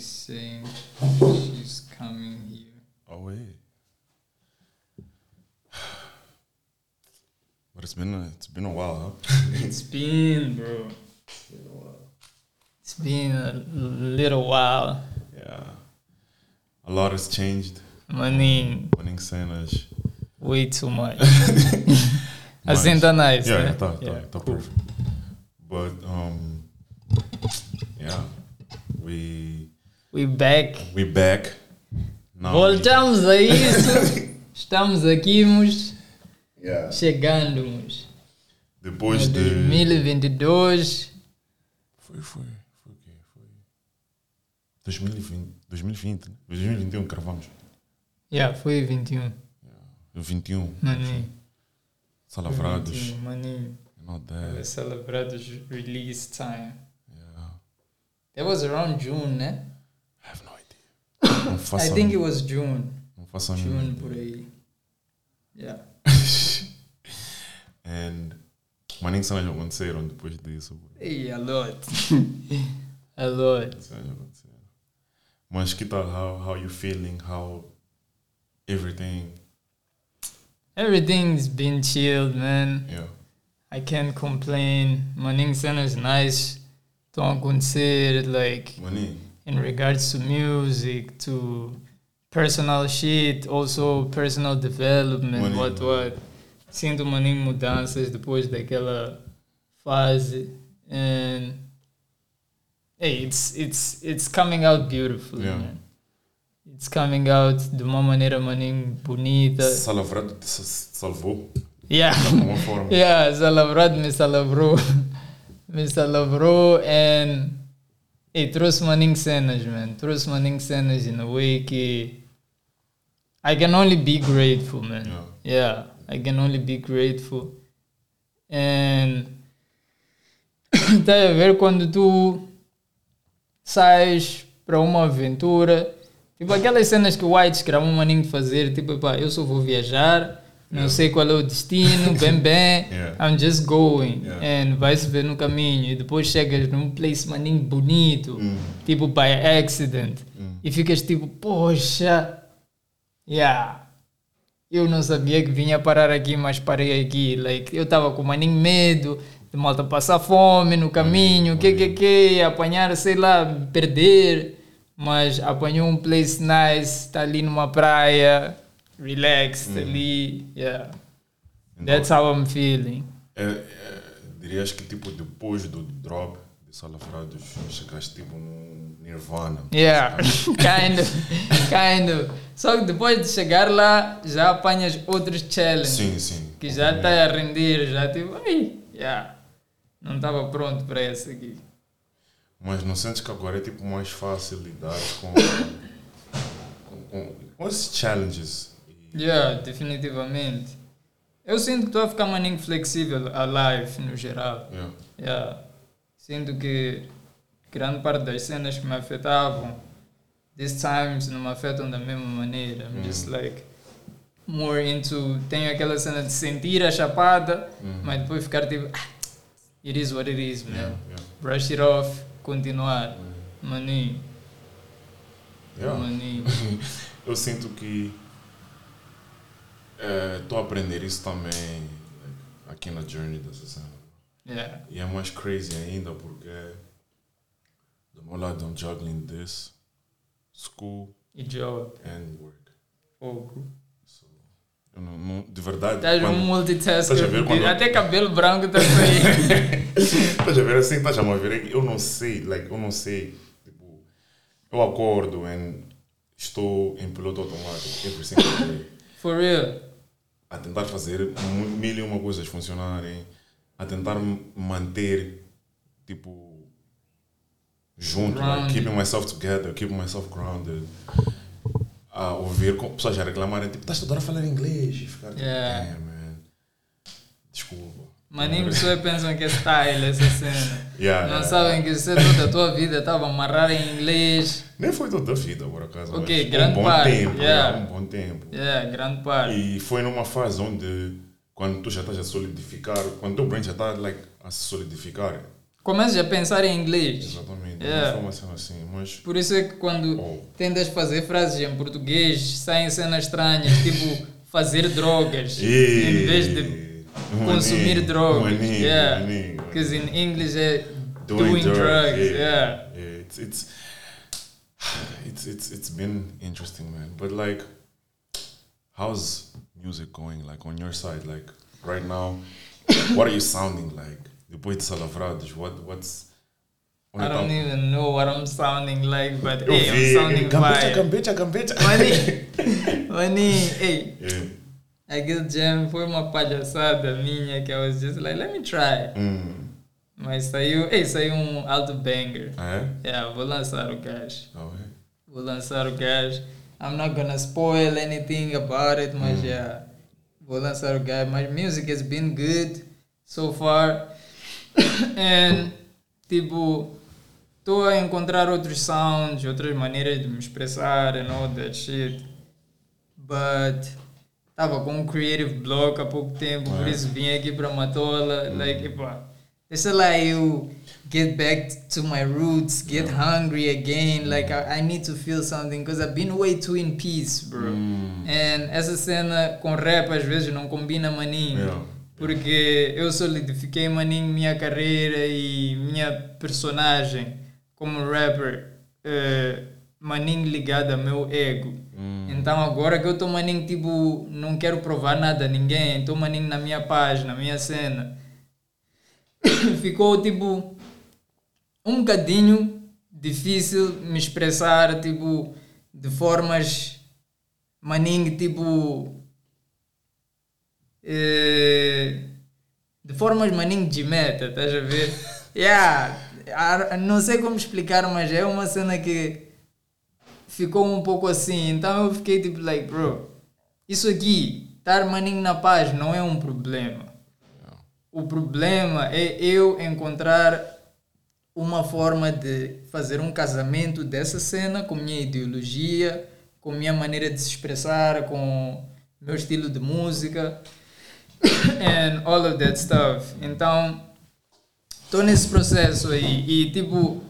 saying. She's coming here. Oh wait. But it's been a, it's been a while, huh? It's been, bro. It's been a little while. Yeah. A lot has changed. Maninho, Winning cenas. way too much. Mas- tá nice, Yeah, né? tá, Yeah, tá cool. perfect. But um We back. we back. Now Voltamos a isso. Estamos aqui, mos, yeah. chegando, mos. Depois de 2022. Foi, foi, foi o quê? Foi 2020, 2020, né? 2021 cravamos. Yeah, foi 21. 21. Maninho. Salavrados. 21, Maninho. Not that. celebrar os release time. Yeah. That was around June, né? I think it was June. não faço a mínima June por aí. Yeah. And Maninho cenas aconteceram depois disso. Hey, a lot. a lot. Mas que tal? How, how you feeling? How everything? Everything's been chilled, man. Yeah. I can't complain. Maning cenas nice. Estão a acontecer, like, Maninho. In regards to music, to personal shit, also personal development, Maninho. what, what. Sinto maninho mudanças depois daquela fase. And, hey, it's, it's, it's coming out beautifully, Yeah. man. It's coming out de uma maneira maninho bonita. Salavrado te sa- salvou Yeah. de alguma forma. Yeah, Salavrado me salavrou. me salavrou and hey, trouxe maninho cenas, man. Trouxe maninho cenas in a way que I can only be grateful, man. Yeah. Yeah, I can only be grateful. And tá a ver quando tu sais para uma aventura, tipo aquelas cenas que o White escreveu um maninho de fazer, tipo, pá, eu só vou viajar, não sei qual é o destino, bem bem. I'm just going. And vai-se ver no caminho. E depois chegas num place maninho bonito, Hum. tipo by accident, Hum. e ficas tipo, poxa, yeah. Eu não sabia que vinha parar aqui, mas parei aqui. Like, eu estava com maninho medo de malta passar fome no caminho, que que que, apanhar, sei lá, perder. Mas apanhou um place nice, está ali numa praia, relaxed ali, yeah. That's how I'm feeling. É, é, dirias que tipo depois do drop de Salafrados chegaste tipo num Nirvana. Yeah, kind of, kind of. Só que depois de chegar lá, já apanhas outros challenges. Sim, sim. Que já está a render, já tipo, ai, yeah. Não estava pronto para essa aqui. Mas não sentes que agora é tipo mais fácil lidar com, com, com, com esses challenges? Yeah, definitivamente. Eu sinto que estou a ficar maninho flexível a live no geral. Yeah. Yeah. Sinto que grande parte das cenas que me afetavam, these times não me afetam da mesma maneira. I'm just like more into. Tenho aquela cena de sentir a chapada, Uhum. mas depois ficar tipo, "Ah, it is what it is, man. Yeah, yeah. Brush it off, continuar. Maninho, Yeah. maninho. Eu sinto que estou a aprender isso também aqui na journey dessa cena. Yeah. E é mais crazy ainda porque do meu lado I'm juggling this, school E job. and work. Fogo. So, eu não, não- de verdade, Estás um multitasker. Estás a ver quando- Até cabelo branco está sair. Estás a ver assim, estás a ver? Eu não sei, like, eu não sei. Tipo, eu acordo e estou em piloto automático every single day. For real. A tentar fazer mil e uma coisas funcionarem, a tentar manter, tipo, junto, like, Grounded. keeping myself together, keeping myself grounded. A ouvir pessoas a reclamarem, tipo, estás toda hora a falar inglês e ficar tipo, Yeah. "Damn, man. Desculpa. Maninho, pessoas pensam que é style essa cena. Yeah, Não yeah. sabem que você toda a tua vida estava amarrado em inglês. Nem foi toda a vida, por acaso. Ok, mas grande um parte, tempo. yeah. yeah, um bom tempo. É, grande parte. E foi numa fase onde, quando tu já estás a solidificar, quando o teu brain já está like, a se solidificar, começas a pensar em inglês. Exatamente. Yeah. Uma formação assim, mas. Por isso é que quando Oh. tentas fazer frases em português, saem cenas estranhas, tipo fazer drogas, Ei, em vez de maninho, consumir drogas. maninho, yeah. Because in English é doing, drugs. yeah. Yeah. Yeah, It's it's it's it's it's been interesting, man. But like, how's music going? Like on your side, like right now, what are you sounding like? Depois de Salavrados, what what's I don't even know what I'm sounding like, but hey, I'm sounding Gambecha, fire. gambecha, gambecha. Maninho, maninho, hey, Yeah. Aquele jam foi uma palhaçada minha que I was just like, let me try. Mm. Mas saiu, ei, saiu um alto banger. Ah, é? Yeah, vou lançar o gajo. Ah, é? Vou lançar o gajo. I'm not gonna spoil anything about it, mas yeah. Vou lançar o gajo. Mas music has been good so far. And, tipo, estou a encontrar outros sounds, outras maneiras de me expressar and all that shit. But, estava com um creative block há pouco tempo, por É. isso vim aqui para Matola. Like, epá, deixa lá eu get back to my roots, get hungry again. Like, I, I need to feel something because I've been way too in peace, bro. Mm. And essa cena com rap às vezes não combina maninho. Yeah. Porque eu solidifiquei maninho minha carreira e minha personagem como rapper eh, maninho ligado ao meu ego. Então agora que eu estou maninho tipo, não quero provar nada a ninguém, estou maninho na minha paz, na minha cena. Ficou tipo um bocadinho difícil me expressar tipo de formas maninho tipo eh, de formas maninho de meta, estás a ver? Yeah, ah, não sei como explicar, mas é uma cena que ficou um pouco assim. Então eu fiquei tipo, like, bro, isso aqui, estar maninho na paz não é um problema. O problema é eu encontrar uma forma de fazer um casamento dessa cena com minha ideologia, com minha maneira de se expressar, com meu estilo de música and all of that stuff. Então, estou nesse processo aí e tipo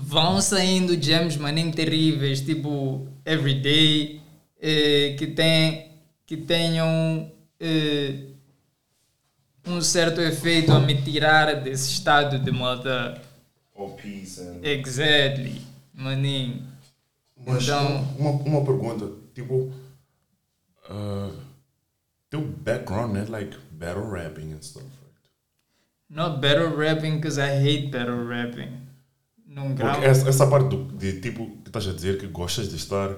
vão saindo gems maninho terríveis, tipo Everyday, eh, que, tem, que tenham eh, um certo efeito a me tirar desse estado de malta. Peace and... Exactly, maninho. Mas Então- uma, uma pergunta, tipo, uh, teu background é like battle rapping and stuff, right? Not battle rapping because I hate battle rapping. Essa, essa parte do, de tipo, que estás a dizer que gostas de estar,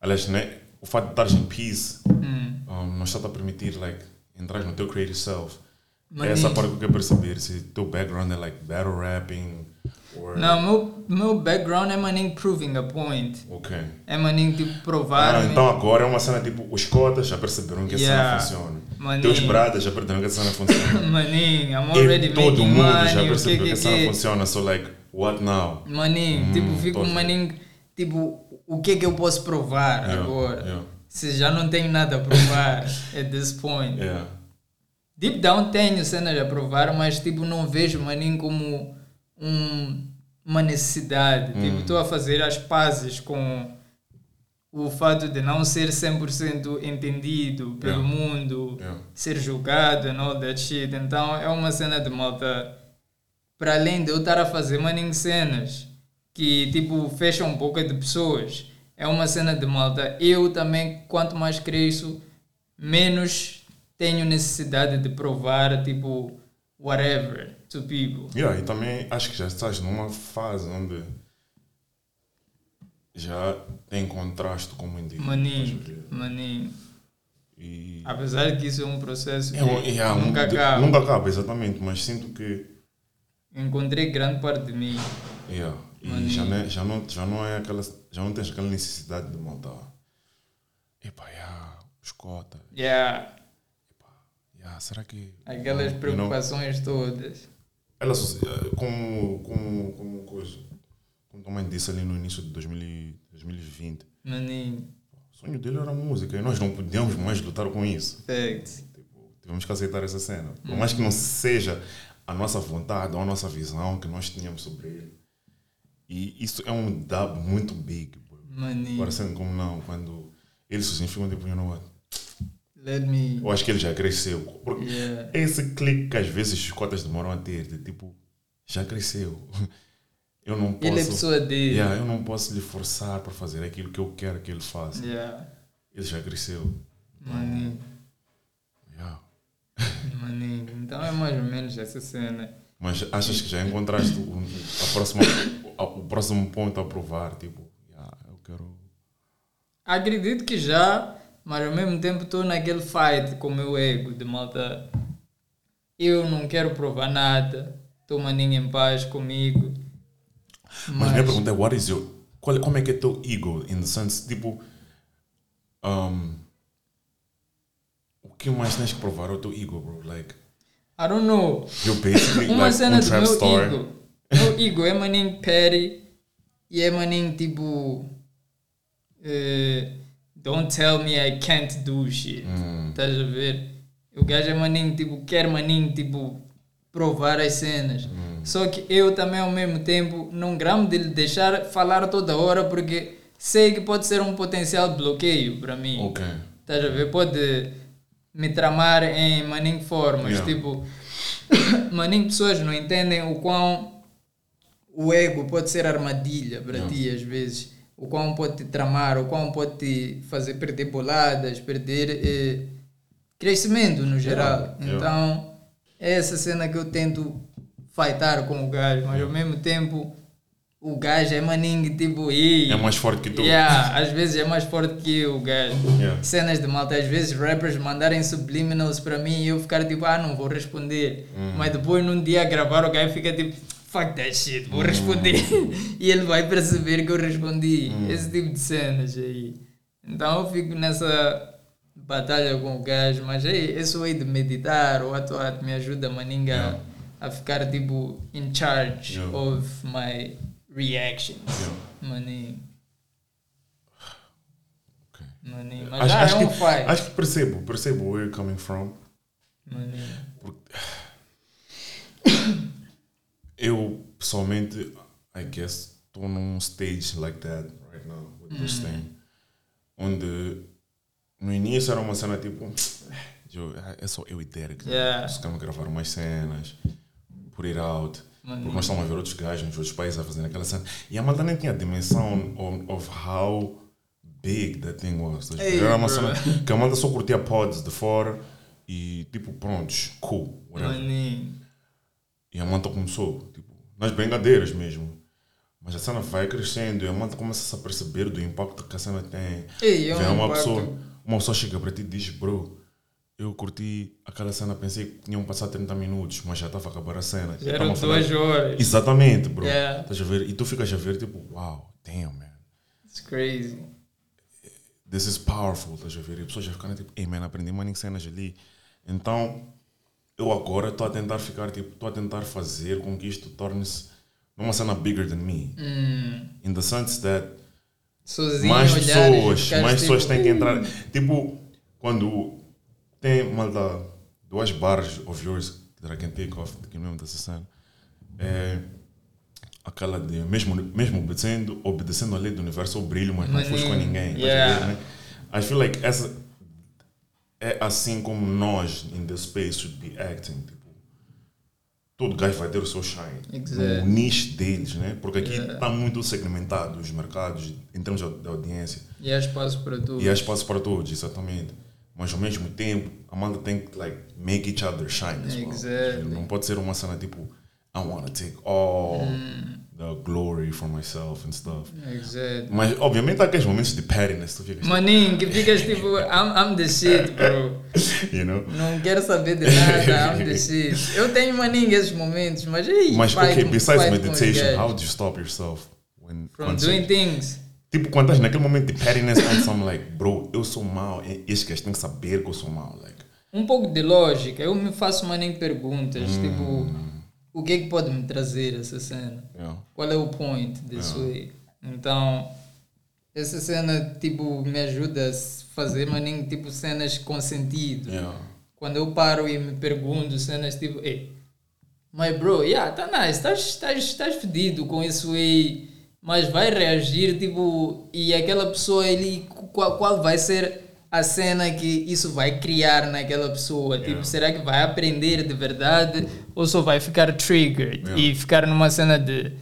aliás, né, o fato de estares em peace Hum. um, não está a permitir, like, entrar no teu creative self. Mas é essa nem- parte que eu quero perceber, se teu background é like battle rapping, or... Não, meu, meu background é maninho proving a point. Ok. É maninho tipo provar. Ah, então agora é uma cena tipo, os cotas já perceberam que a Yeah. cena funciona. Maninho. Teus bradas já perceberam que a cena funciona. Maninho, I'm already E todo mundo money. já o que percebeu que, que a cena funciona, so like, what now? Maninho, Hum, tipo, fico ver. maninho, tipo, o que é que eu posso provar Yeah, agora? yeah. Se já não tenho nada a provar at this point. Yeah. Deep down tenho cenas a provar, mas tipo, não vejo maninho como um, uma necessidade. Hum. Tipo, estou a fazer as pazes com o fato de não ser 100% entendido pelo Yeah. mundo, ser julgado and all that shit. Então é uma cena de malta. Para além de eu estar a fazer maninho cenas que tipo fecham um pouco de pessoas, é uma cena de malta. Eu também, quanto mais cresço, menos tenho necessidade de provar tipo whatever to people. Yeah, e também acho que já estás numa fase onde já tem contraste como indivíduo. Maninho, maninho. E Apesar de que isso é um processo que é um- yeah, um- nunca de- acaba. Nunca acaba, exatamente, mas sinto que Encontrei grande parte de mim. yeah, e já não, é, já, não, já não é aquela. Já não tens aquela necessidade de montar. Epá, yeah, escota. Yeah, Yeah, será que. aquelas you know, preocupações todas. ela, associa- como, como, como coisa. Como tua mãe disse ali no início de 2000 e- 2020. Maninho, O sonho dele era a música e nós não podíamos mais lutar com isso. facts. Tipo, tivemos que aceitar essa cena. Por mais que não seja a nossa vontade a nossa visão que nós tínhamos sobre ele. E isso é um dub muito big. Maninho. Parecendo como não, quando eles sozinhos ficam tipo, you know what? Let me. Eu acho que ele já cresceu. Porque Yeah. é esse clique que às vezes os cotas demoram a ter, de tipo, já cresceu. Eu não posso. Ele é pessoa dele. Yeah, eu não posso lhe forçar para fazer aquilo que eu quero que ele faça. Yeah. Ele já cresceu. Maninho. Yeah. Maninho. Então é mais ou menos essa cena. Mas achas que já encontraste o, a próxima, o próximo ponto a provar? Tipo, yeah, eu quero. Acredito que já, mas ao mesmo tempo estou naquele fight com o meu ego de malta. Eu não quero provar nada. Estou maninho em paz comigo. Mas, minha pergunta é: what is your. Qual, como é que é teu ego? In the sense, tipo. Um, que mais tens que provar ao teu ego, bro? Like, I don't know. you're basically Uma like cena um do trap meu star. ego. Meu ego é maninho petty e é maninho tipo. eh, don't tell me I can't do shit. Hum. Estás a ver? O gajo é maninho, tipo, quer maninho, tipo, provar as cenas. Hum. Só que eu também, ao mesmo tempo, não gramo de lhe deixar falar toda hora porque sei que pode ser um potencial bloqueio para mim. Ok. Estás a ver? Pode me tramar em maninho formas. Yeah. Tipo, maninho pessoas não entendem o quão o ego pode ser armadilha para Yeah. ti às vezes. O quão pode te tramar, o quão pode te fazer perder boladas, perder eh, crescimento no geral. Yeah. Então, é essa cena que eu tento fightar com o gajo, mas ao mesmo tempo o gajo é maninho tipo, "Ei, É mais forte que tu. Yeah, às vezes é mais forte que eu, gajo. Yeah. Cenas de malta, às vezes rappers mandarem subliminals para mim e eu ficar tipo, ah, não vou responder. Hum. Mas depois num dia a gravar o gajo fica tipo, fuck that shit, Hum. vou responder. e ele vai perceber que eu respondi. Hum. Esse tipo de cenas aí. Então eu fico nessa batalha com o gajo, mas aí, esse way de meditar, o ato ato me ajuda maninga Yeah. a ficar tipo in charge Yeah. of my reactions. Maninho. Ok. Maninho. Mas Acho, já acho é um que, fight. acho que percebo, percebo where you're coming from. Maninho. Eu, pessoalmente, I guess, estou num stage like that right now with this thing. Onde no início era uma cena tipo, eu, é só eu e Derek. Yeah. Ficamos a gravar umas cenas, put it out. Mano. Porque nós estamos a ver outros gajos nos outros países a fazer aquela cena. E a malta nem tinha a dimensão of, of how big that thing was. Ei, Era uma cena que a malta só curtia pods de fora e tipo, prontos, cool, whatever. Maninho. E a manta começou, tipo, nas brincadeiras mesmo. Mas a cena vai crescendo e a manta começa a perceber do impacto que a cena tem. Ei, é um Vem uma impacto. pessoa, uma pessoa chega para ti e diz, bro, eu curti aquela cena, pensei que tinham passado 30 minutos, mas já estava a acabar a cena. Já E eram duas horas. Exatamente, bro. Yeah. Estás a ver? E tu ficas a ver, tipo, wow, damn, man. It's crazy. This is powerful, estás a ver? E a pessoa já ficando tipo, hey man, aprendi mais cenas ali. Então, eu agora estou a tentar ficar, tipo, estou a tentar fazer com que isto torne-se numa cena bigger than me. Hum. In the sense that Sozinho mais olhar pessoas, mais tipo, pessoas têm que entrar. Tipo, quando tem malta, duas bars of yours that I can take off, que mesmo dessa cena, é aquela de mesmo, mesmo obedecendo, obedecendo a lei do universo, eu brilho, mas não Maninho, fusco a ninguém. a yeah. né? I feel like essa é assim como nós in the space should be acting. Tipo, todo gajo vai ter o seu shine. Exactly. No niche deles, né? Porque aqui Yeah. está muito segmentado os mercados em termos de audiência. E há espaço para tudo. E há espaço para todos, exatamente. Mas ao mesmo tempo, a tem que like, make each other shine as well. Exactly. Não pode ser uma cena tipo, I want to take all Hum. the glory for myself and stuff. Exato. Mas obviamente há aqueles momentos de pettiness, tu ficas, Maninho, que ficas tipo, I'm, I'm the shit, bro. you know? Não quero saber de nada, I'm the shit. Eu tenho maninho esses momentos, mas ei, Mas ok, besides meditation, how do you stop yourself when From doing things. Tipo, quando estás naquele momento de pettiness, quando I'm like, bro, eu sou mau, este gajo tem que saber que eu sou mau, like. Um pouco de lógica. Eu me faço maninho perguntas, Hum. tipo, o que é que pode me trazer essa cena? Yeah. Qual é o point disso aí? Então, essa cena, tipo, me ajuda a fazer, maninho, tipo, cenas com sentido. Yeah. Quando eu paro e me pergunto cenas tipo, ei, Mas, bro, yeah, tá nice. Estás fedido com isso aí. Mas vai reagir, tipo, e aquela pessoa ali, qual, qual vai ser a cena que isso vai criar naquela pessoa? Tipo, Yeah. será que vai aprender de verdade ou só vai ficar triggered Yeah. e ficar numa cena de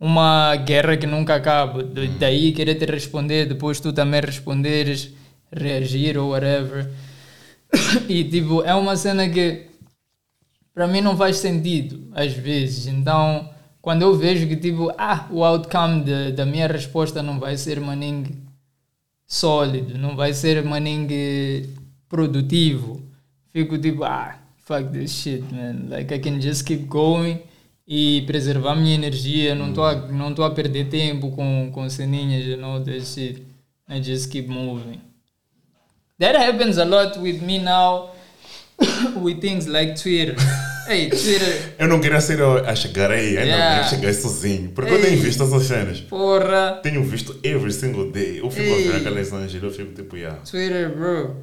uma guerra que nunca acaba? De- Hum. Daí querer te responder, depois tu também responderes, reagir ou whatever. E tipo, é uma cena que para mim não faz sentido às vezes. Então, quando eu vejo que tipo, ah, o outcome de- da minha resposta não vai ser maningue sólido, não vai ser maningue produtivo, fico tipo, ah, fuck this shit, man. Like I can just keep going e preservar minha energia, não estou a, não tô a perder tempo com, com ceninhas, you know, that shit. I just keep moving. That happens a lot with me now with things like Twitter. Twitter, Eu não queria ser a a chegar aí, ainda Yeah. bem cheguei sozinho. Porque eu Ei. tenho visto essas cenas. porra. Tenho visto every single day. Eu fico a Ei. ver aquelas cenas eu fico tipo, yeah. Twitter, bro.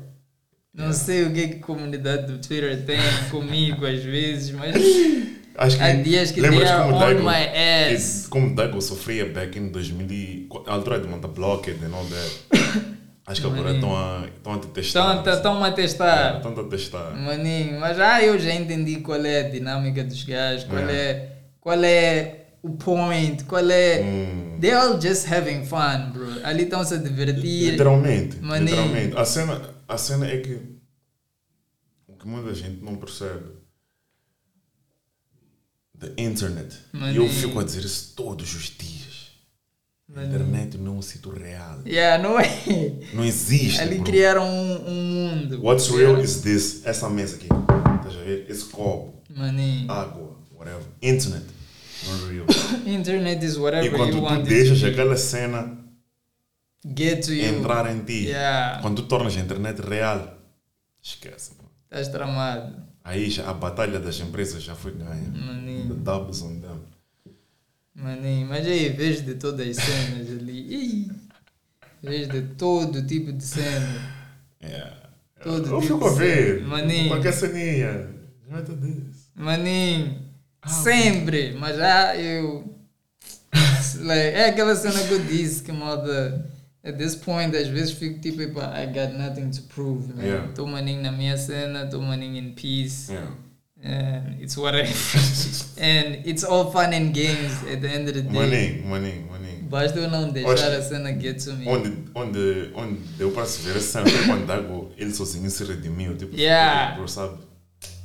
Não sei o que, que a comunidade do Twitter tem comigo às vezes, mas Acho que, há dias que lembras como on Dago- my ass. Como Dago sofria back in 2000, e- a altura de montar blocked and all that. Acho que agora estão a, estão a te testar. Estão estão a testar. Estão a testar. Maninho, mas ah, eu já entendi qual é a dinâmica dos gajos, qual Yeah. é, qual é o point, qual é. Hum. They all just having fun, bro. Ali estão se a divertir. Literalmente, Maninho. literalmente. A cena, a cena é que o que muita gente não percebe the internet. E Maninho. eu fico a dizer isso todos os dias. A internet não é um sítio real. Yeah, não é? Não existe. Ali bro. criaram um, um mundo. What's real is this, essa mesa aqui. Estás a ver? Esse copo, Maninho. água, whatever. Internet. Not real. Internet is E whatever quando you tu deixas aquela cena Get to you. entrar em ti, Yeah. quando tu tornas a internet real, esquece. mano. Estás tramado. Aí já, a batalha das empresas já foi ganha. Maninho. The on them. Maninho, mas aí vejo de todas as cenas ali. Vejo de todo tipo de cena. Yeah. Todo eu tipo fico a de ver. Maninho. Qualquer ceninha. Meta this. Maninho, Ah, sempre. Mas já eu. like, é aquela cena que eu disse que malda. At this point, às vezes fico tipo, "Epa, I got nothing to prove, man. Yeah. Tô maninho na minha cena, tô maninho in peace. Yeah. And it's whatever. and it's all fun and games at the end of the day. Maninho, maninho, maninho. Basta eu não deixar Oxe. a cena get to me. Onde, onde, onde deu para se ver essa cena foi quando Dago, ele sozinho se redimiu. Tipo, Yeah. bro, sabe?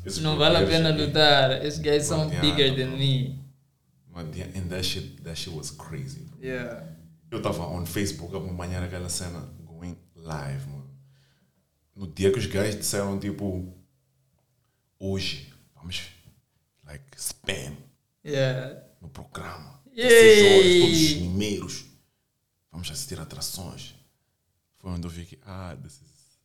Esse Não bro vale a pena lutar. Esses guys são bigger adianta, than bro. me. But yeah, and that shit, that shit was crazy. bro. Yeah. Eu tava on Facebook a acompanhar aquela cena going live, mano. No dia que os gajos disseram, tipo, hoje vamos, like, spam Yeah. no programa. Yay! 16 horas, todos os primeiros. Vamos assistir atrações. Foi onde eu vi que, ah, this is,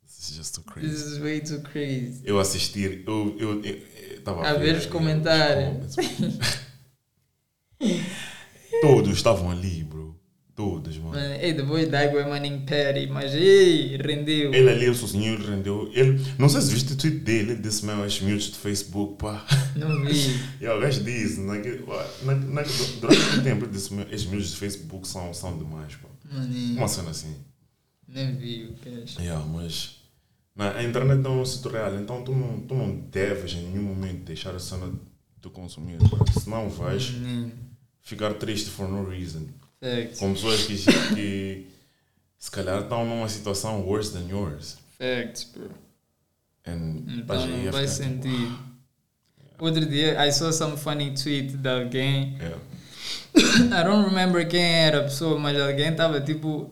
this is just too crazy. This is way too crazy. Eu assistir, eu, eu, eu, eu tava A ver os comentários. Todos estavam ali, bro. Todos, mano. Mano, ei, depois da água é maninho Perry, mas ei, rendeu. Ele ali, o sozinho, rendeu. Ele, não sei se viste o tweet dele, ele disse mesmo as miúdos de Facebook, pá. Não vi. E o gajo disse, naquele, na, na, durante o tempo, ele disse: as miúdos de Facebook são, são demais, pá. Maninho, Uma cena assim. nem vi o que é. Yeah, mas na, a internet não é um sítio real, então tu não, tu não deves em nenhum momento deixar a cena de consumir, pá. senão vais ficar triste for no reason. Facts, Com pessoas que, que se calhar estão numa situação worse than yours. facts, bro. And Então não vai ficar, tipo, sentir. Outro dia, I saw some funny tweet de alguém. Yeah. I don't remember quem era a pessoa, mas alguém estava tipo.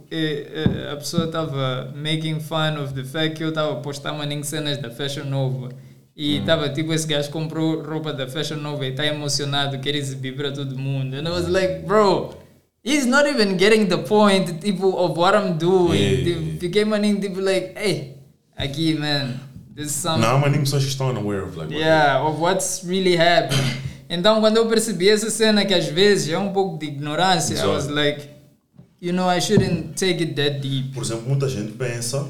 A pessoa estava making fun of the fact que eu estava a postar maninho cenas da Fashion Nova. E estava tipo, esse gajo comprou roupa da Fashion Nova e está emocionado, quer exibir para todo mundo. And I was like, bro, he's not even getting the point tipo, of what I'm doing. Yeah. Tipo, Fiquei maninho tipo, like, hey, aqui, man, this is some Não, nem pessoas que estão unaware of like, what- Yeah, of what's really happening. Então, quando eu percebi essa cena, que às vezes é um pouco de ignorância, I Exato. was like, you know, I shouldn't take it that deep. Por exemplo, muita gente pensa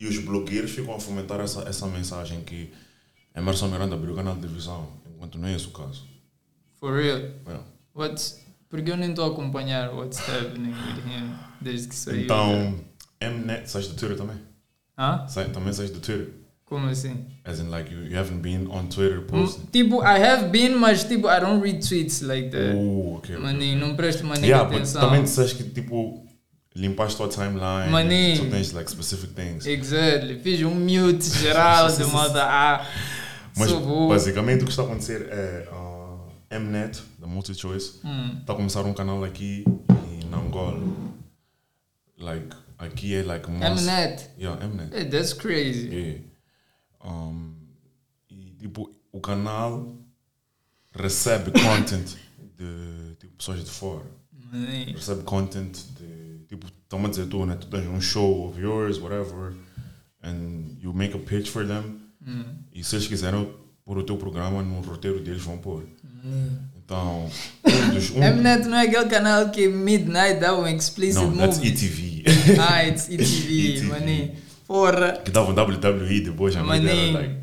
e os blogueiros ficam a fomentar essa, essa mensagem que Emerson Miranda abriu o canal de televisão, enquanto não é esse o caso. For real. Yeah. What's, porque eu nem estou a acompanhar what's happening with him desde que saiu. Então, Mnet, sais do Twitter também? Hã? Sai, também sais do Twitter? Como assim? As in, like, you, you haven't been on Twitter posting? Tipo, I have been, mas tipo, I don't read tweets like that. Oh, ok. Maninho, não presto maninho Yeah, atenção. também disseste que, tipo, limpaste tua timeline. Maninho. Só tens, like, specific things. Exactly. Fiz um mute geral de moda a. Mas, Sou burro. basicamente, o que está a acontecer é a Mnet, da Multichoice, está a começar um canal aqui em Angola. Like, aqui é, like, most- Mnet. Yeah, Mnet. Hey, that's crazy. Yeah. Um, e tipo, o canal recebe content de tipo, pessoas de fora. Recebe content de tipo, estão a dizer tu, né? Tu tens um show of yours, whatever, and you make a pitch for them. Hum. E se eles quiserem pôr o teu programa no roteiro deles, vão pôr. Hum. Então, um dos. Um, Mnet não é aquele canal que Midnight dá um explicit não, that's movie. ETV. Ah, it's ETV, ETV. maninho. Porra. que davam WWE depois, a era like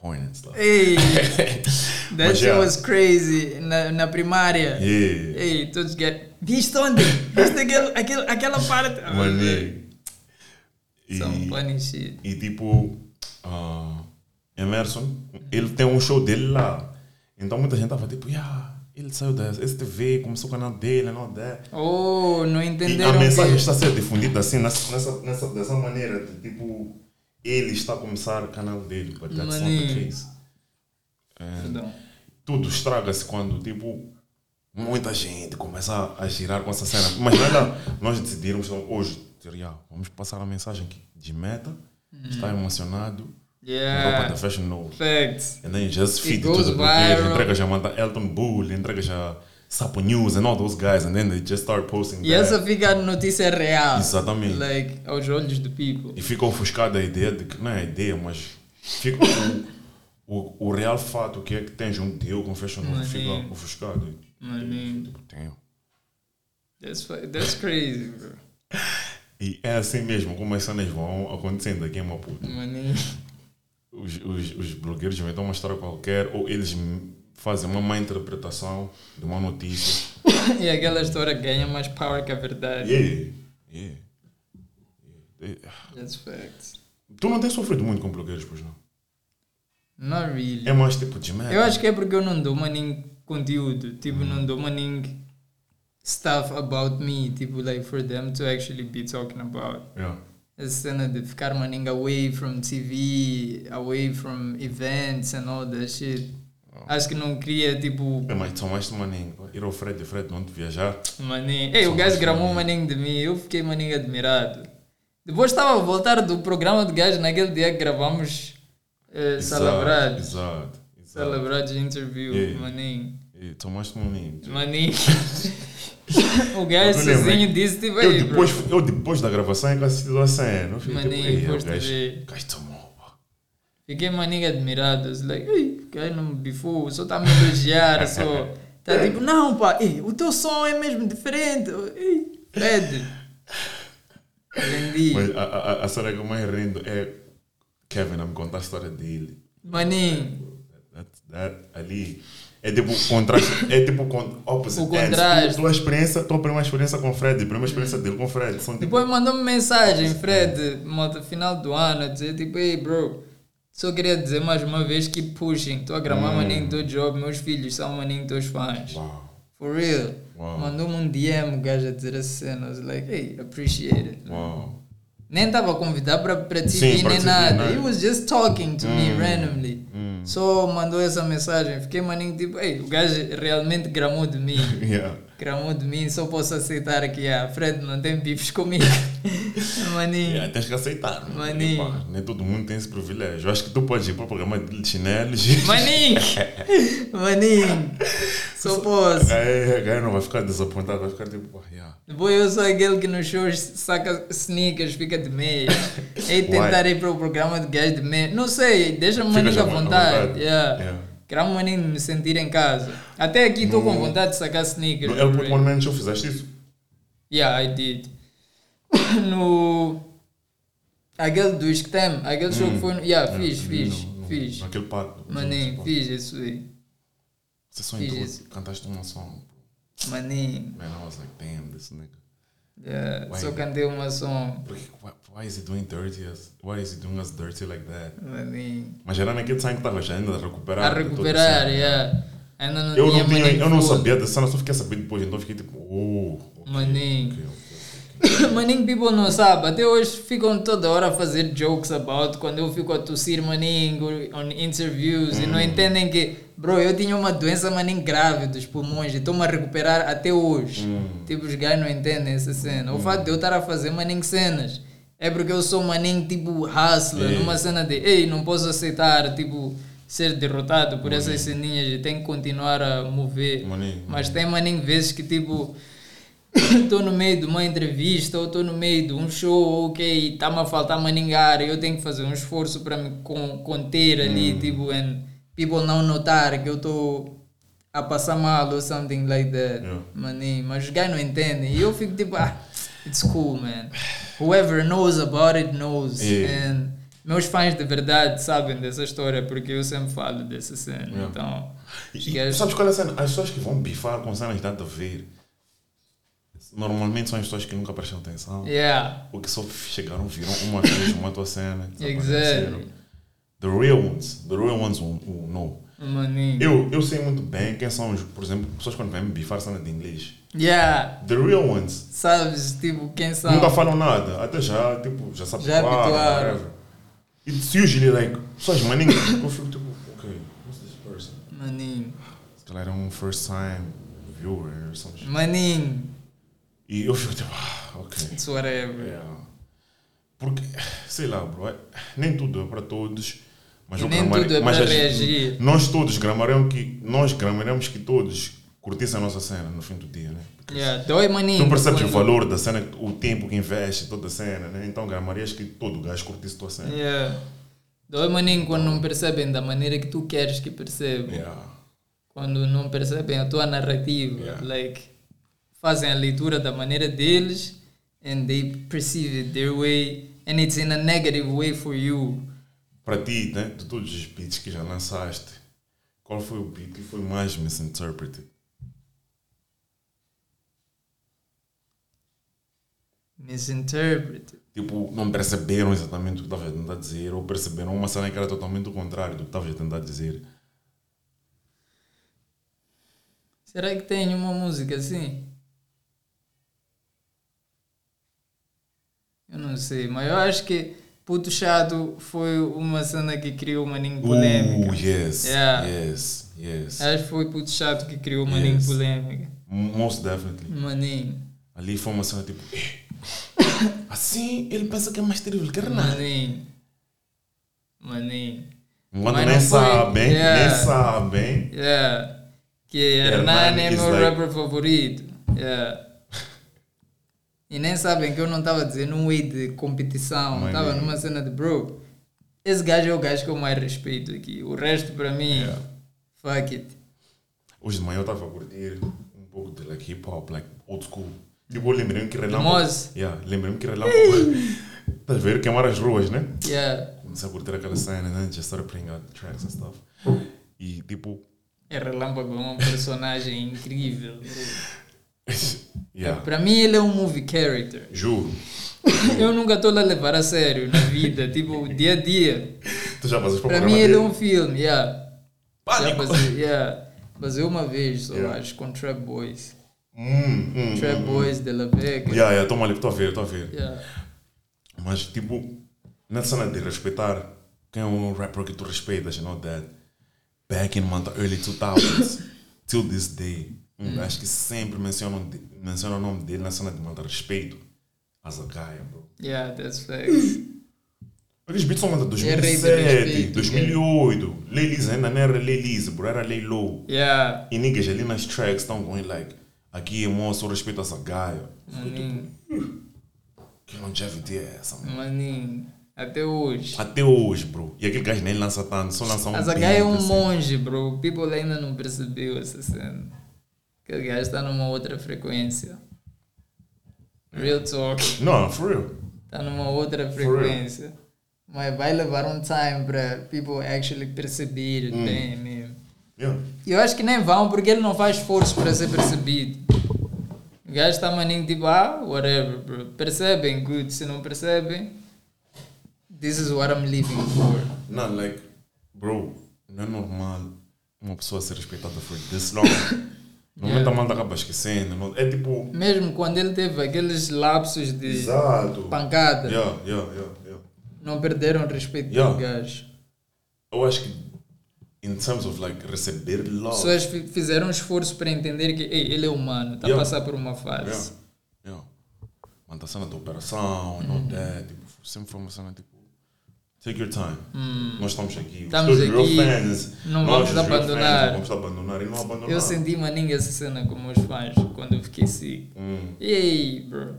porn and stuff. Ei, that Mas shit yeah. was crazy na, na primária. Yeah. Ei, todos get. Viste onde? Viste aquele, aquele, aquela parte? Ah. E- Some funny shit. E tipo, ah, Emerson, ele tem um show dele lá. Então muita gente tava tipo, yeah, ele saiu da STV, começou o canal dele, não dá. Oh, não E entenderam a mensagem que... está a ser difundida assim, nessa, nessa, dessa maneira, de tipo, ele está a começar o canal dele, but that's not the Maninho. case. And Perdão. tudo estraga-se quando, tipo, muita gente começa a girar com essa cena. Mas nada, nós decidimos hoje, vamos passar a mensagem aqui. De meta, está emocionado, roupa da Yeah. Fashion. Facts. And then you just feed it, goes to the viral. entregas a Manda Elton Bull, entregas a Sapo News and all those guys, and then they just start posting E essa fica a notícia real. Exatamente. Like, aos olhos do people. E fica ofuscada a ideia de que, não é a ideia, mas fica o, o, real fato que é que tens um deal com Fashion Nose, fica ofuscado. Maninho. Tenho. That's, that's crazy, bro. E é assim mesmo como as cenas vão acontecendo aqui em Maputo. Maninho. Os, os, os blogueiros inventam uma história qualquer ou eles fazem uma má interpretação de uma notícia. E aquela história ganha mais power que a verdade. Yeah, yeah. yeah. That's facts. Tu não tens sofrido muito com blogueiros, pois não? Not really. É mais tipo de merda. Eu acho que é porque eu não dou maninho conteúdo. Tipo, não dou maninho stuff about me. Tipo, like, for them to actually be talking about. Yeah. Essa cena de ficar maninho away from TV, away from events and all that shit. Acho que não queria, tipo, É, mas só mais de maninho. Ir ao Fred, Fred, não te viajar. maninho. Ei, o gajo gravou um maninho. de mim. Eu fiquei maninho admirado. Depois estava a voltar do programa do gajo naquele dia que gravamos eh, Exato. Exato. exato. Celebrados interview, Yeah. maninho. E tomaste maninho. Maninho. o gajo Eu sozinho disse, tipo, Eu ei, depois, bro. eu depois da gravação é que assisti a cena. Eu fiquei tipo, Maninho, ei, o gajo, o gajo tomou. Fiquei maninho admirado. Like, ei, o gajo não me bifou, só está a me elogiar, só. Tá tipo, não, pá, ei, o teu som é mesmo diferente. Ei, Fred. Aprendi. Mas a, a, a cena que eu mais rindo é Kevin a me contar a história dele. Maninho. That, that, ali. É tipo contraste, é tipo opposite O ends. contraste. Tu- Tua experiência, tua primeira experiência com o Fred, a primeira experiência dele com o Fred. São tipo, Depois mandou-me mensagem, Fred, moto final do ano, a dizer tipo, ei bro, só queria dizer mais uma vez que pushing, estou a gravar maninho do job, meus filhos são maninho teus fãs. uau. For real. Uau. Mandou-me um DM, o gajo a dizer essa cena. I was like, hey, appreciate it. Uau. Nem estava a convidar para para nem nada. He was just talking to me randomly. Hum. Só mandou essa mensagem. Fiquei maninho tipo, ei, o gajo realmente gramou de mim. Yeah. Gramou de mim, só posso aceitar que a Fred não tem bifes comigo. maninho. Yeah, tens que aceitar. Maninho. Epá, nem todo mundo tem esse privilégio. Eu acho que tu podes ir para o programa de chinelos. e- Maninho! Maninho! Só posso. A galera não vai ficar desapontado, vai ficar tipo, "Ah, yeah. Depois eu sou aquele que nos shows saca sneakers, fica de meia. Ei, tentar ir para o programa de gajo de meia. Não sei, deixa-me à vontade. vontade. Yeah. Yeah. Um maninho me sentir em casa. Até aqui estou com vontade de sacar sneakers. No El bro. Put One Man Show fizeste isso? Yeah, I did. No. Aquele do Sctem, aquele show que foi. No, yeah, fiz, É, fiz, no- no- fiz. Naquele parque. Maninho, fiz isso aí. Você só entrou, cantaste uma song. Maninho. Man, I was like, damn, this nigga. Yeah, Why? só cantei uma som. Porque, why, is he doing dirty as, why is he doing us dirty like that? Maninho. Mas era naquele time que estava já ainda a recuperar. A toda recuperar, yeah. Ainda não Eu não, tinha, eu não sabia dessa cena, só fiquei a saber depois, então fiquei tipo, oh, ok, Maninho. ok, ok, ok. Maninho, people não sabem. Até hoje ficam toda hora a fazer jokes about quando eu fico a tossir, maninho, on interviews e não Hum. entendem que, bro, eu tinha uma doença, maninho, grave dos pulmões e estou-me a recuperar até hoje. Hum. Tipo, os gajos não entendem essa cena. O fato de eu estar a fazer, maninho, cenas é porque eu sou, maninho, tipo, hustler, É. numa cena de, ei, não posso aceitar, tipo, ser derrotado por essas ceninhas e tenho que continuar a mover. Maninho, Mas tem, maninho, vezes que, tipo, estou no meio de uma entrevista ou estou no meio de um show, ok, está-me a faltar maningar, eu tenho que fazer um esforço para me con- conter Hum. ali, tipo, and people não notar que eu estou a passar mal ou something like that, Yeah. maninho, mas os gajos não entendem, e eu fico tipo, ah, it's cool, man, whoever knows about it knows, Yeah. and meus fãs de verdade sabem dessa história, porque eu sempre falo dessa cena, Yeah. então, os E, e sabes qual é a cena? As pessoas que vão bifar com cenas de nada a ver, normalmente são as pessoas que nunca prestam atenção. yeah, Ou que só chegaram, viram uma vez uma tua cena. exactly, The real ones, the real ones will, will know. Maninho. Eu, eu sei muito bem quem são, os, por exemplo, pessoas quando vêm me bifar cena de inglês. Yeah, The real ones. sabes, tipo, quem são. Nunca falam nada, até já, tipo, já sabem Já habituaram. It's usually like, pessoas maninhas, eu fico tipo, ok, who's this person? Maninho, Se calhar é um first time viewer or something. maninho, E eu fico tipo, ah, ok. it's whatever. Yeah. Porque, sei lá, bro, é- nem tudo é para todos. Mas E o nem tudo é para a gente- reagir. Nós todos gramaremos que, nós gramaremos que todos curtissem a nossa cena no fim do dia, né? Yeah, dói maninho. Tu percebes o quando- valor da cena, o tempo que investe, toda a cena, né? Então gramarias que todo gajo curtisse a tua cena. Yeah. Dói maninho quando não percebem da maneira que tu queres que percebam. Yeah. Quando não percebem a tua narrativa. Yeah. Like, fazem a leitura da maneira deles and they perceive it their way and it's in a negative way for you. Para ti, né? De todos os beats que já lançaste, qual foi o beat que foi mais misinterpreted? Misinterpreted. Tipo, não perceberam exatamente o que estava a tentar dizer, ou perceberam uma cena que era totalmente o contrário do que estava a tentar dizer. Será que tem uma música assim? Eu não sei, mas eu acho que Puto Chato foi uma cena que criou maninho polêmica. Uh, yes, Yeah. yes, yes. Acho que foi Puto Chato que criou maninho Yes. polêmica. Most definitely. Maninho, Ali foi uma cena tipo, "Eh, assim ele pensa que é mais terrível que Renan. maninho, maninho. Quando nem sabem, Yeah. nem sabem. Yeah. Que Hernani é meu rapper favorito. Yeah. E nem sabem que eu não estava dizendo um way de competição. Estava numa cena de bro. Esse gajo é o gajo que eu mais respeito aqui. O resto para mim, Yeah. fuck it. Hoje de manhã eu estava a curtir um pouco de like, hip hop, like old school. Tipo, eu lembrei-me que relâmpago. Yeah, lembrei-me que relâmpago. Estás a ver? Queimar as ruas, né? Yeah. Comecei a curtir aquela cena, né? Just started playing out tracks and stuff. E tipo, É Relâmpago é um personagem incrível. yeah. Para mim ele é um movie character. Juro. Eu nunca estou a levar a sério na vida, tipo, dia a dia. Tu já fazes Para mim ele é um filme, yeah. Já Pânico! basei, yeah. basei uma vez só, Yeah. acho, com Trap Boys. Hum, hum, Trap hum. Boys de La Vega. Yeah, yeah, toma ali, estou a ver, estou a ver. Yeah. Mas, tipo, nessa cena de respeitar quem é um rapper que tu respeitas, you know that. Back in the early 2000s, till this day, um gajo que sempre menciona, menciona o nome dele na cena de mandar respeito. As a guy, bro. yeah, that's facts. Aqueles beats são de É rei de 2007, respeito, 2008. Leilize ainda não era Leilize, bro, era Lay Low. Yeah. E niggas ali nas tracks estão going like, aqui é moço, eu respeito essa guy. Maninho, Que longevity é essa, mano? maninho. Até hoje. Até hoje, bro. E aquele gajo nem lança tanto, só lança um a beat, gaja é um assim. monge, bro. People ainda não percebeu essa cena. Aquele gajo está numa outra frequência. Real talk. Não, for real. Está numa outra frequência. Mas vai levar um time para people actually perceber Hum. bem mesmo. Yeah. Eu acho que nem vão porque ele não faz esforço para ser percebido. O gajo está maninho tipo, ah, whatever, bro. Percebem, good. Se não percebem, this is what I'm living for. Não, like, bro, não é normal uma pessoa ser respeitada por this long. Normalmente a malta acaba esquecendo. não- É tipo. Mesmo quando ele teve aqueles lapsos de Exato. pancada, Yeah, yeah, yeah, yeah. não perderam o respeito Yeah. do gajo. Eu acho que, in terms of like receber love. Pessoas fi- fizeram um esforço para entender que ei, ele é humano, está Yeah. a passar por uma fase. Yeah. Yeah. Mano, tá sendo a tua operação all that. Tipo, sempre foi uma cena tipo. Take your time. Nós estamos aqui. Estamos aqui. real fans. Não nós, vamos abandonar. fans, não vamos abandonar e não abandonar. Eu senti maninha essa cena com meus fãs quando eu fiquei sick. Hum. Ei, bro.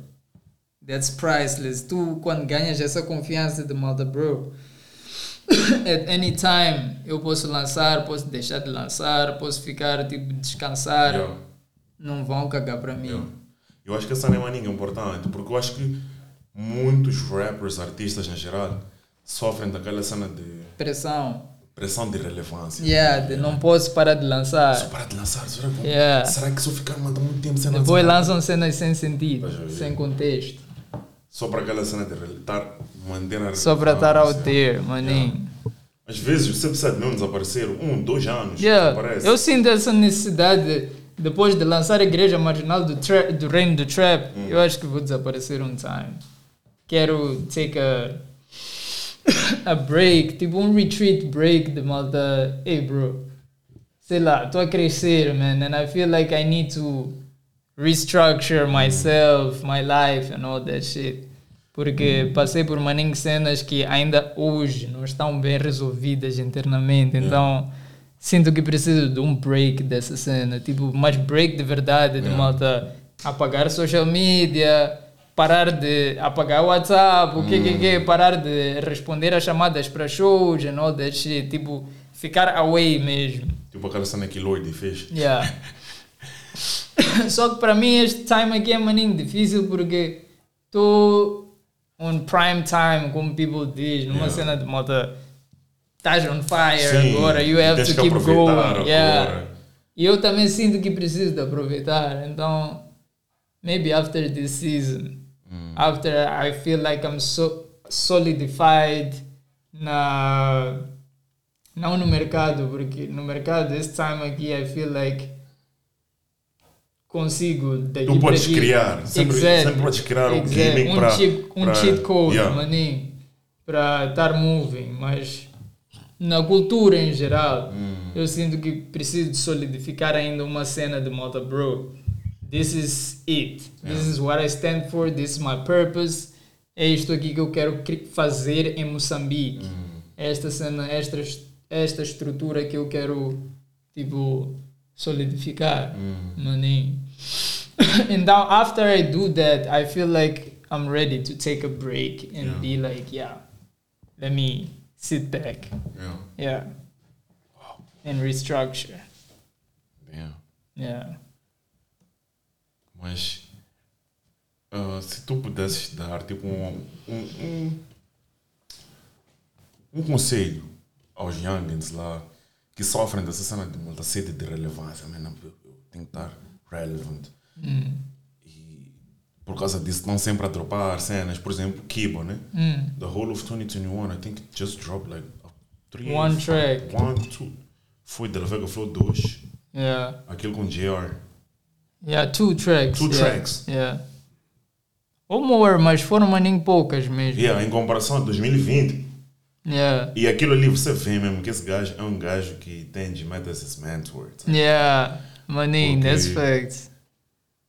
That's priceless. Tu, quando ganhas essa confiança de malta, bro. At any time, eu posso lançar, posso deixar de lançar, posso ficar, tipo, descansar. Yeah. Não vão cagar para mim. Yeah. Eu acho que essa não é maninha importante, porque eu acho que muitos rappers, artistas em geral, sofrem daquela cena de Pressão. pressão de relevância. Yeah, de não posso parar de Só lançar. para de lançar, será que, Yeah. será que eu ficar mandando muito tempo sem Depois lançar? lançam cenas sem sentido, Pois é. sem contexto. Só para aquela cena de estar manter a Só para estar ao relevância. ter, maninho. Às vezes você precisa de mesmo desaparecer um, dois anos. Yeah, eu sinto essa necessidade depois de lançar a igreja marginal do, do reino do trap. Hum. Eu acho que vou desaparecer um time. Quero take a a break, tipo um retreat break de malta. Hey, bro, sei lá, estou a crescer, man, and I feel like I need to restructure myself, my life, and all that shit. Porque passei por maninho cenas que ainda hoje não estão bem resolvidas internamente. Então, sinto que preciso de um break dessa cena. Tipo, mais break de verdade, de Yeah. malta apagar social media, parar de apagar o WhatsApp, o que que que, parar de responder as chamadas para shows and all that shit. Tipo, ficar away mesmo. Tipo aquela cena que Lloyd fez. Yeah. Só que para mim este time aqui é maninho difícil porque estou on prime time, como people diz, numa Yeah. cena de moda. Estás on fire Sim, agora, you have to keep going. Yeah. agora. E eu também sinto que preciso de aproveitar. Então, maybe after this season, after I feel like I'm so solidified na não no mercado, porque no mercado this time aqui I feel like consigo daqui Tu podes aqui- criar, sempre, Exact. sempre podes criar um Exact. gimmick um para. cheat, um para- cheat code, Yeah. maninho, para estar moving, mas na cultura em geral, Hum. eu sinto que preciso solidificar ainda uma cena de malta, bro. This is it. This is what I stand for. This is my purpose. É isto aqui que eu quero fazer em Moçambique. Hum. Esta cena, esta, esta estrutura que eu quero, tipo, solidificar. Hum. Maninho. and now after I do that, I feel like I'm ready to take a break and Yeah. be like, yeah, let me sit back, Yeah. yeah, and restructure, Yeah. yeah. Tu pudesses dar tipo um, um, um, um conselho aos youngins lá que sofrem dessa cena de muita sede de relevância, man, eu, eu tenho que estar relevant. Mm. E por causa disso estão sempre a dropar cenas, por exemplo, Kibo, né? Mm. The whole of 2021, I think it just dropped like three, One track. one, two. Foi de La Vega Flow 2, Yeah, aquele com JR. yeah, two tracks. Two yeah. tracks. Yeah. Ou more, mas foram maninho poucas mesmo. Yeah, em comparação a 2020. Yeah. E aquilo ali você vê mesmo que esse gajo é um gajo que tem de metas esses mentors. Yeah, maninho, Porque- that's facts.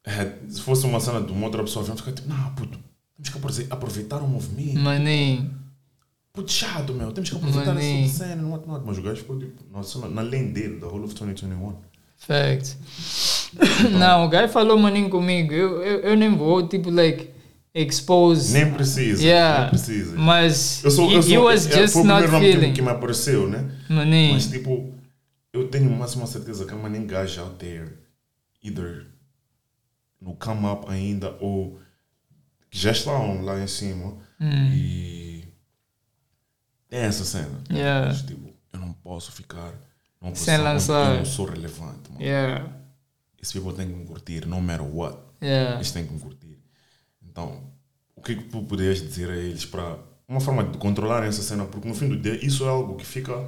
É, se fosse uma cena de uma outra pessoa, vamos ficar tipo, não, puto, temos que aprove- aproveitar o movimento. Maninho. Puto chato, meu, temos que aproveitar Maninho. essa cena, not, not. Mas o gajo ficou tipo, nossa, na além dele, da whole of 2021. Facts. Não, o gajo falou maninho comigo. Eu, eu, eu nem vou, tipo, like, expose. Nem precisa, yeah. nem precisa. Mas Eu sou, eu sou, was é, just foi o primeiro nome que, feeling. que me apareceu, né? Maninho. Mas tipo, eu tenho máxima certeza que há maninho gajo out there, either no come up ainda ou que já estão lá em cima e tem essa cena. Yeah. Mas, tipo, eu não posso ficar numa Sem posição onde lançar. Eu não sou relevante, mano. Yeah. Esse people tem que me curtir, no matter what. Yeah. Eles têm que me curtir. Então, o que é que tu poderias dizer a eles para uma forma de controlar essa cena? Porque no fim do dia, isso é algo que fica.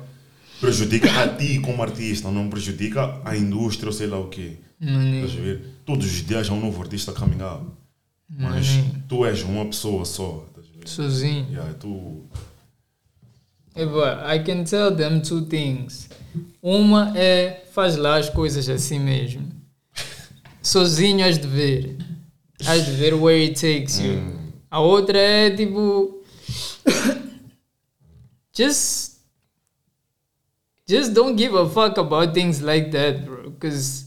prejudica a ti como artista, não prejudica a indústria ou sei lá o quê. Estás a ver? Todos os dias há um novo artista coming up. Mas tu és uma pessoa só. A? Sozinho. Yeah, tu. É, but I can tell them two things. Uma é faz lá as coisas assim mesmo. Sozinho has de ver. Has de ver where it takes you. A outra é tipo. just. Just don't give a fuck about things like that, bro. Because.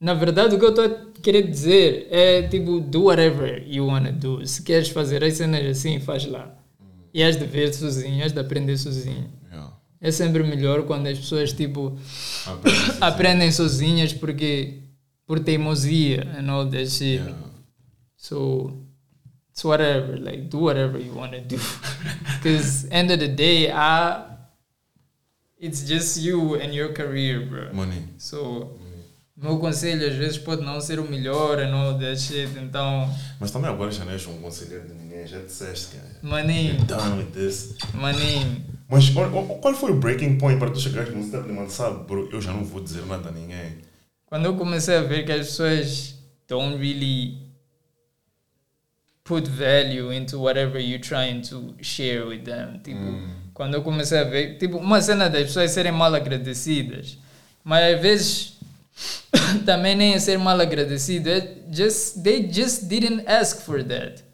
Na verdade, o que eu estou a querer dizer é tipo, do whatever you wanna do. Se queres fazer as cenas assim, faz lá. E has de ver sozinho, has de aprender sozinho. Yeah. É sempre melhor quando as pessoas tipo Aprende- aprendem sozinhas porque por teimosia and all that shit. Yeah. So it's whatever, like do whatever you want to do. Because end of the day, I it's just you and your career, bro. Money. So meu conselho às vezes pode não ser o melhor and all that shit, então Mas também agora já não és um conselheiro de ninguém, já disseste que é maninho, done with this. maninho. Mas qual, qual foi o breaking point para tu chegares num step de mano, sabe, bro, eu já não vou dizer nada a ninguém. Quando eu comecei a ver que as pessoas don't really put value into whatever you're trying to share with them. Tipo, quando eu comecei a ver, tipo, uma cena das pessoas serem mal agradecidas, mas às vezes também nem é ser mal agradecido, é just, they just didn't ask for that.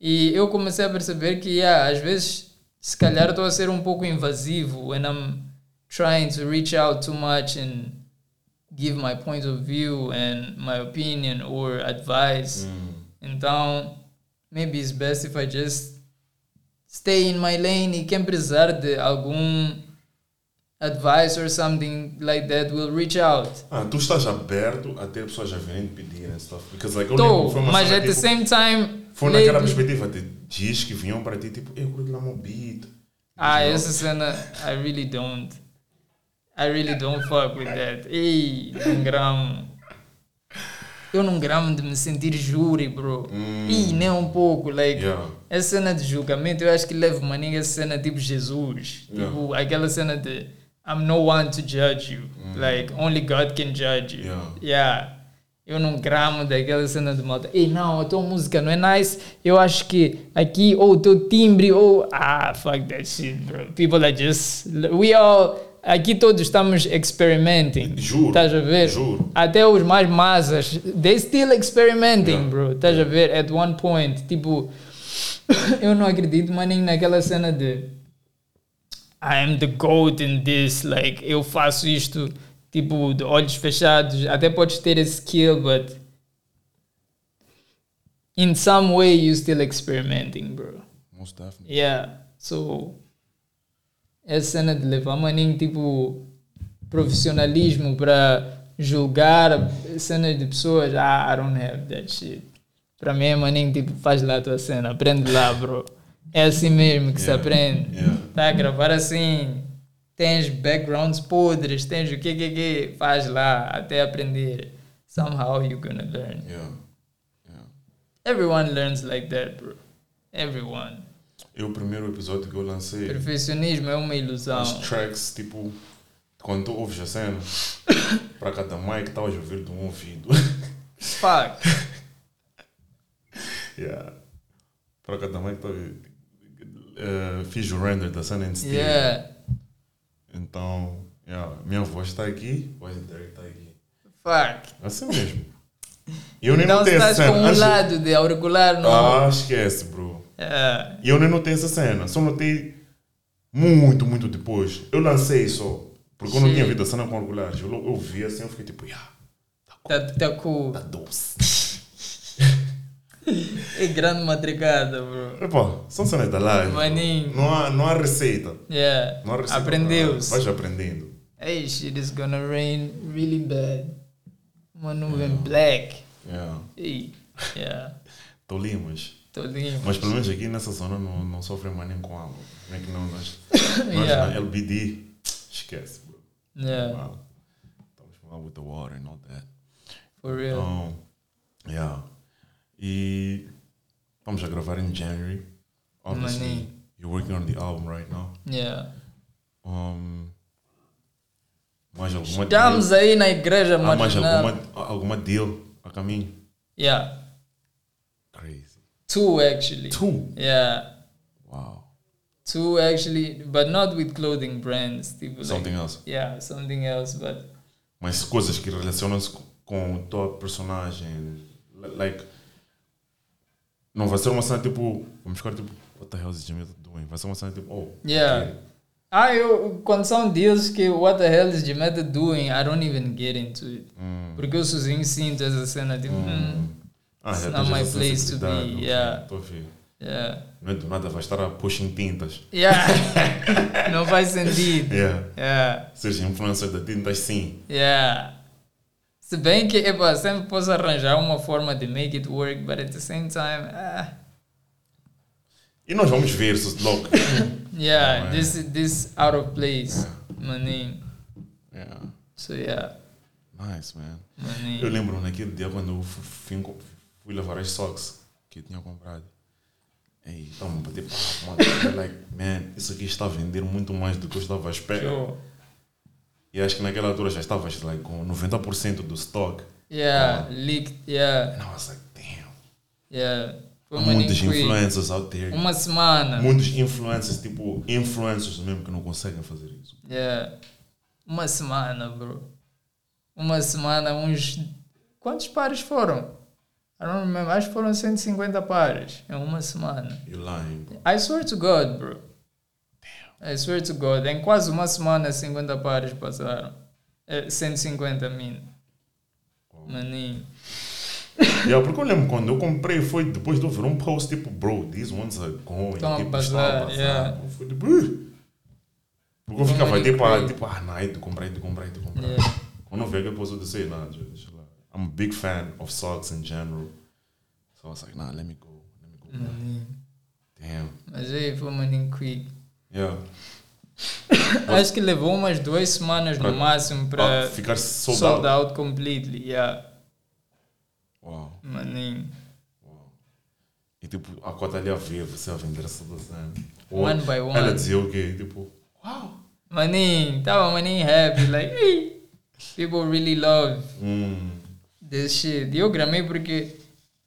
E eu comecei a perceber que, yeah, às vezes, se calhar estou a ser um pouco invasivo when I'm trying to reach out too much and give my point of view and my opinion or advice. Então, maybe it's best if I just stay in my lane e quem precisar de algum advice or something like that will reach out. Ah, tu estás aberto a ter pessoas a virem pedir and stuff. Because like, Tô, mas at the tipo, same time, Foi naquela perspectiva de dias que vinham para ti, tipo, eu curto lá meu beat. Ah, essa cena, I really don't. I really don't fuck with that. Ei, não gramo. Eu não gramo de me sentir júri, bro. Ih, nem um pouco. Like, Yeah. essa cena de julgamento, eu acho que leva maninha essa cena tipo Jesus. Yeah. Tipo, aquela cena de I'm no one to judge you. Like, only God can judge you. Yeah. Yeah. Eu não gramo daquela cena de malta. Ei, não, a tua música não é nice. Eu acho que aqui, ou o teu timbre, ou. Ah, fuck that shit, bro. People are just. We all. Aqui todos estamos experimenting. Juro, Estás a ver? juro. Até os mais massas. They still experimenting, Yeah. bro. Estás a ver? At one point. Tipo. eu não acredito mais nem naquela cena de. I am the goat in this. Like, eu faço isto, tipo, de olhos fechados. Até podes ter esse skill, but. In some way, you still experimenting, bro. Most definitely. Yeah. So. Essa cena de levar maninho, tipo, profissionalismo para julgar cenas de pessoas. Ah, I don't have that shit. Para mim é maninho, tipo, faz lá a tua cena, aprende lá, bro. É assim mesmo que se Yeah. aprende. Yeah. Tá a gravar assim. Tens backgrounds podres, tens o que que que, faz lá até aprender. Somehow you're gonna learn. Yeah. Everyone learns like that, bro. Everyone. E o primeiro episódio que eu lancei, Perfeccionismo é uma ilusão. as tracks, tipo, quando tu ouves a cena, para cada mic estavas a ouvir de um ouvido. Fuck. yeah. Para cada mic estava. Uh, fiz o render da cena em. Yeah. Então, yeah, minha voz está aqui, a voz do Derek está aqui. Fuck. Assim mesmo. Eu nem então estás com um Antes- lado de auricular no. Ah, esquece, bro. Yeah. E eu nem notei essa cena, só notei muito, muito depois. Eu lancei só, porque eu não Sim. tinha visto a cena com auriculares. Eu, eu vi assim, eu fiquei tipo, yeah, Tá, tá cool. tá doce. É grande matricada, bro. Epá, são cenas da live. Maninho. Não há, não há receita. Yeah. Não há receita Aprendeu-se. Vais aprendendo. Hey, shit is gonna rain really bad. Uma nuvem black. Yeah. Hey. Yeah. Tolimas. Tô lindo. Mas pelo menos aqui nessa zona não, não sofrem mais nem com água. Como é que não? Nós, Yeah. na LBD, esquece, bro. Yeah, Wow. Estamos mal with the water and all that. for real. Então, yeah. E vamos a gravar em January. Obviously, Maninho. you're working on the album right now. Yeah. Um, mais alguma Estamos aí na igreja deal? Há mais alguma, alguma deal a caminho? Yeah. Two actually. Two. Yeah, Wow. two actually, but not with clothing brands. Tipo, like- Something else. Yeah, something else, but Mas coisas que relacionam-se com- a tua personagem. Li- Like. Não vai ser uma cena tipo. Vamos ficar tipo. What the hell is Jimmy doing? Vai ser uma cena tipo. Oh. Yeah. okay. Ah, eu, quando são deals que what the hell is Jimeta doing, I don't even get into it. Hum. Porque eu sozinho sinto essa cena, tipo, hum, Ah, It's not my place to be, yeah. Tô a ver. yeah. Não é do nada, vai estar a puxar tintas. Yeah. não faz sentido. Yeah. Yeah. Seja influencer de tintas, sim. Yeah. Se bem que, epa, sempre posso arranjar uma forma de make it work, but at the same time, ah, E nós vamos ver se logo. yeah, é? this this out of place, maninho. yeah. So yeah, Nice, man. Eu maninho. lembro naquele dia quando eu fu- fui, fui levar as socks que eu tinha comprado. Ei, estão a bater papo, Like, man, isso aqui está a vender muito mais do que eu estava à espera. Sure. E acho que naquela altura já estavas like, com 90% do stock. Yeah, leaked, yeah, And I was like, damn. yeah. Foi muitos influencers out there. Uma semana. Muitos influencers, tipo, influencers mesmo que não conseguem fazer isso. Yeah. Uma semana, bro. Uma semana, uns. Quantos pares foram? I don't remember. Acho que foram 150 pares em uma semana. You're lying. I swear to God, bro. I swear to God. Em quase uma semana, 50 pares passaram. Eh, 150 mil. Maninho. Yeah, porque eu lembro quando eu comprei foi depois de eu ver um post tipo, bro, these ones are going. Estão a tipo, passar, yeah. Eu fui tipo, "Ugh." Porque eu ficava tipo, ah, tipo, ah, não, é de comprar, é de comprar, é de comprar. Yeah. Quando eu vi post eu disse, nah, já, deixa. I'm a big fan of socks in general. So I was like, nah, let me go. Let me go. Maninho. Damn. Mas aí foi maninho quick. Yeah. Acho que levou umas duas semanas Pra- no máximo para ficar sold, sold out. out completely. Yeah. Wow. Maninho. wow. E tipo, a cota ali a ver, você a vender essa doção. One by one. Ela dizia o quê? Tipo, wow. Maninho, tava maninho happy, like, people really love Hum. Eu gramei porque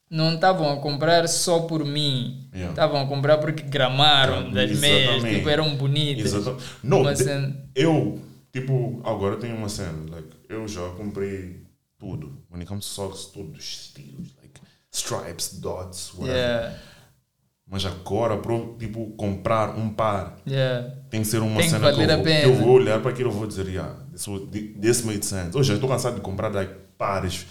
não estavam a comprar só por mim. Yeah. Estavam a comprar porque gramaram das meias, tipo, eram bonitas. Exatamente. Não, de- eu, tipo, agora tenho uma cena. Like, eu já comprei tudo. When it comes to socks, todos os estilos. Like, stripes, dots, whatever. Yeah, Mas agora, pro, tipo, comprar um par, yeah. tem que ser uma Tem que cena que valer eu, vou, que eu vou olhar para aquilo e vou dizer, yeah, this, this made sense. Hoje eu estou cansado de comprar like, pares.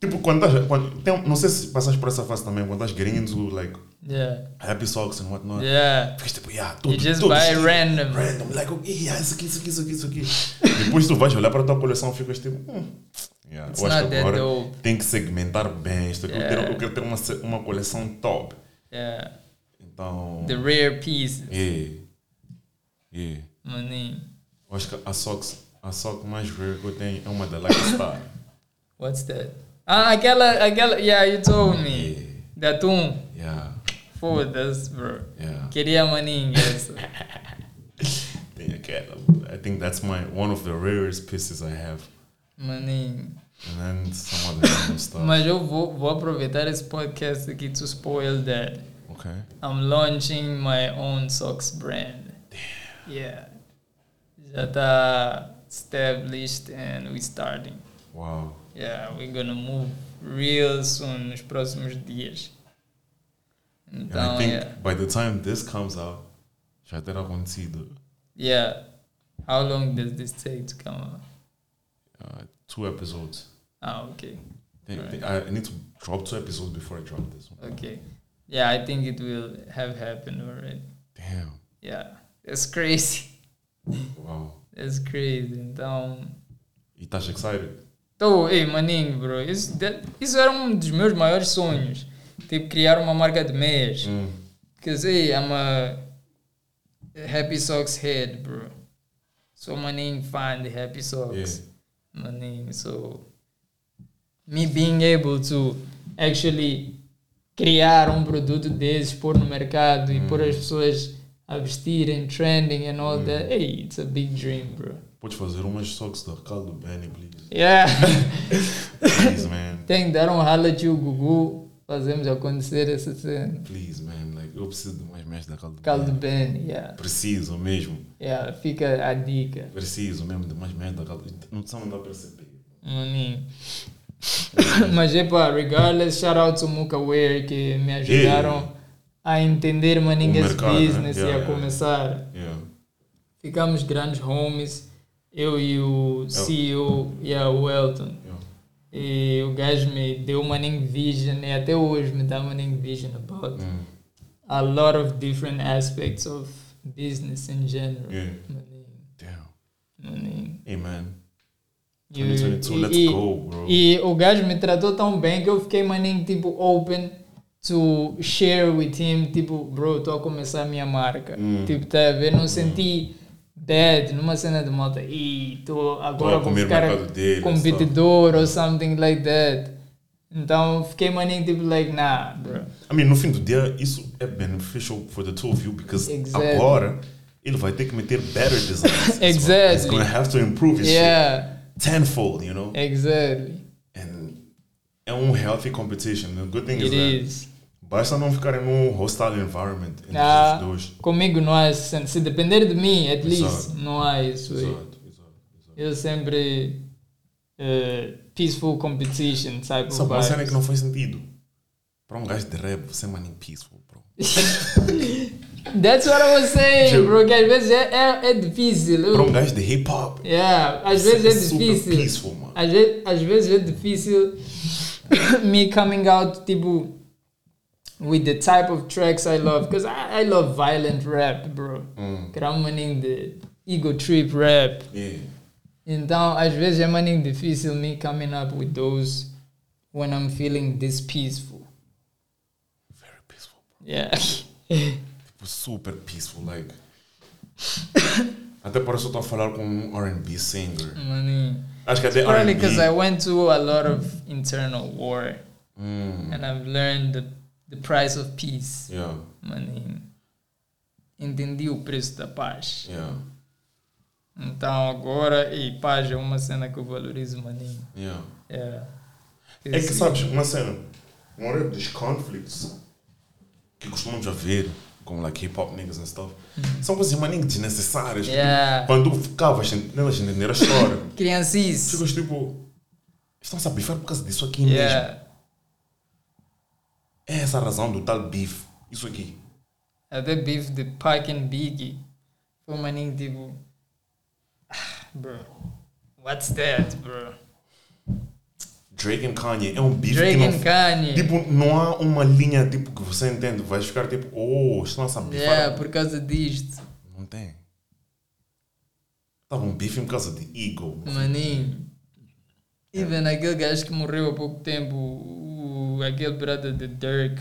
Tipo, quando estás. Quando, tem, não sei se passaste por essa fase também, quando estás into like Yeah, happy socks and whatnot. yeah. Ficas tipo, yeah, tudo, You just tudo buy estilo, random. Random, like, okay, yeah, isso aqui, isso aqui, isso aqui, isso aqui. Depois tu vais olhar para a tua coleção e ficas tipo, hum. Yeah, It's eu acho que agora dope. tem que segmentar bem isto. aqui. Eu, Yeah. quero, eu quero ter uma, uma coleção top. Yeah. Então. The rare pieces. Yeah. Yeah. Maninho. Eu acho que a socks, a sock mais rare que eu tenho é uma da Lucky Star. What's that? Ah, aquela, aquela, yeah, you told me. Da Tum. Yeah. Foda-se, bro. Yeah. Queria maninho essa. Tem aquela. I think that's my one of the rarest pieces I have. Maninho. And then some other random stuff. Mas eu vou, vou aproveitar esse podcast aqui to spoil that. Okay. I'm launching my own socks brand. Damn. Yeah. Já está established and we starting. Wow. Yeah, we're gonna move real soon nos próximos dias. And I think yeah. by the time this comes out, já terá acontecido. Yeah. How long does this take to come out? Uh, two episodes. Ah, okay. Right. I need to drop two episodes before I drop this one. Okay. Yeah, I think it will have happened already. Damn. Yeah. That's crazy. Wow. That's crazy. Então. E estás excited? Tô, ei, maninho, bro. Isso, isso era um dos meus maiores sonhos. Tipo, criar uma marca de meias. Mm. Because, hey, I'm a Happy Socks head, bro. sou maninho fã de Happy Socks. Maninho, so me being able to actually criar um produto desses, pôr no mercado e pôr as pessoas a vestirem, trending and all that, hey, it's a big dream, bro. Podes fazer umas socks da caldo Benny, please. Yeah. Please, man. Tem que dar um rala tio Gugu, fazemos acontecer essa cena. Please, man. Like, eu preciso de mais mesh da caldo Caldo Benny. Ben, yeah. Preciso mesmo. Yeah, fica a dica. Preciso mesmo de mais mesh da caldo Não só não dá para perceber. Maninho. Mas epa, regardless, shout out to Muka Wear que me ajudaram a entender O mercado, né? business e Yeah, a yeah. começar. Yeah. Ficamos grandes homies, eu e o CEO, yeah, o Elton. Yeah. E o gajo me deu maninho vision e até hoje me dá maninho vision about Mm. a lot of different aspects of business in general. Yeah. Damn. man. E- 2022, e- let's e- go, bro. E o gajo me tratou tão bem que eu fiquei maninho tipo open to share with him, tipo, bro, estou a começar a minha marca. Hum. Tipo, tá a ver? Não senti bad numa cena de malta, e tô agora vou ficar dele, competidor or something like that. Então fiquei maninho tipo like, nah, bro. I mean, no fim do dia, isso é beneficial for the two of you because Exactly. agora ele vai ter que meter better designs. Exactly. He's gonna have to improve his Yeah, shit tenfold, you know? exactly. And é um healthy competition. The good thing is It that is. Basta não ficarem num hostile environment entre Ah, os dois. comigo não há essa cena. Se depender de mim, at least, Exato. não há isso. Exato, exato, exato. Eu sempre eh, peaceful competition Sabe of uma cena que não faz sentido? Para um gajo de rap, você é peaceful, bro. That's what I was saying, Tipo- bro. Que às vezes é, é, é difícil. Para um gajo de hip hop, yeah, às vezes é super difícil. peaceful, mano. Às vezes, às vezes é difícil me coming out, tipo, with the type of tracks I love. Because I, I love violent rap, bro. Hum. Que é um maninho de ego trip rap. Yeah. Então, às vezes é maninho difícil me coming up with those when I'm feeling this peaceful. Very peaceful, bro. Yeah. Tipo, super peaceful, like. Até parece que estou a falar com um R&B singer. Maninho. Acho que até Probably R&B. because I went through a lot of internal war Hum, and I've learned the, the price of peace. yeah, Maninho. Entendi o preço da paz. yeah, Então agora, e paz é uma cena que eu valorizo, maninho. yeah. Yeah. É que sabes, uma cena, a maioria dos conflitos que costumamos ver, como like hip hop niggas and stuff, são coisas maninho desnecessárias. Uhum. Yeah. tipo, Quando tu ficavas nelas entender a história, Criancice. ficas tipo, estão a bifar por causa disso aqui mesmo. É essa a razão do tal beef, isso aqui. Até beef de Pac and Biggie. Foi um maninho tipo. "Ah, Bro. What's that, bro? Drake and Kanye é um beef Drake que and não, Kanye. Tipo, não há uma linha tipo que você entende. Vais ficar tipo, oh, estão a bifar. Yeah, por causa disto. Não tem. Estava um bife por causa de ego. Maninho. Even aquele gajo que morreu há pouco tempo, o, aquele brother de Dirk.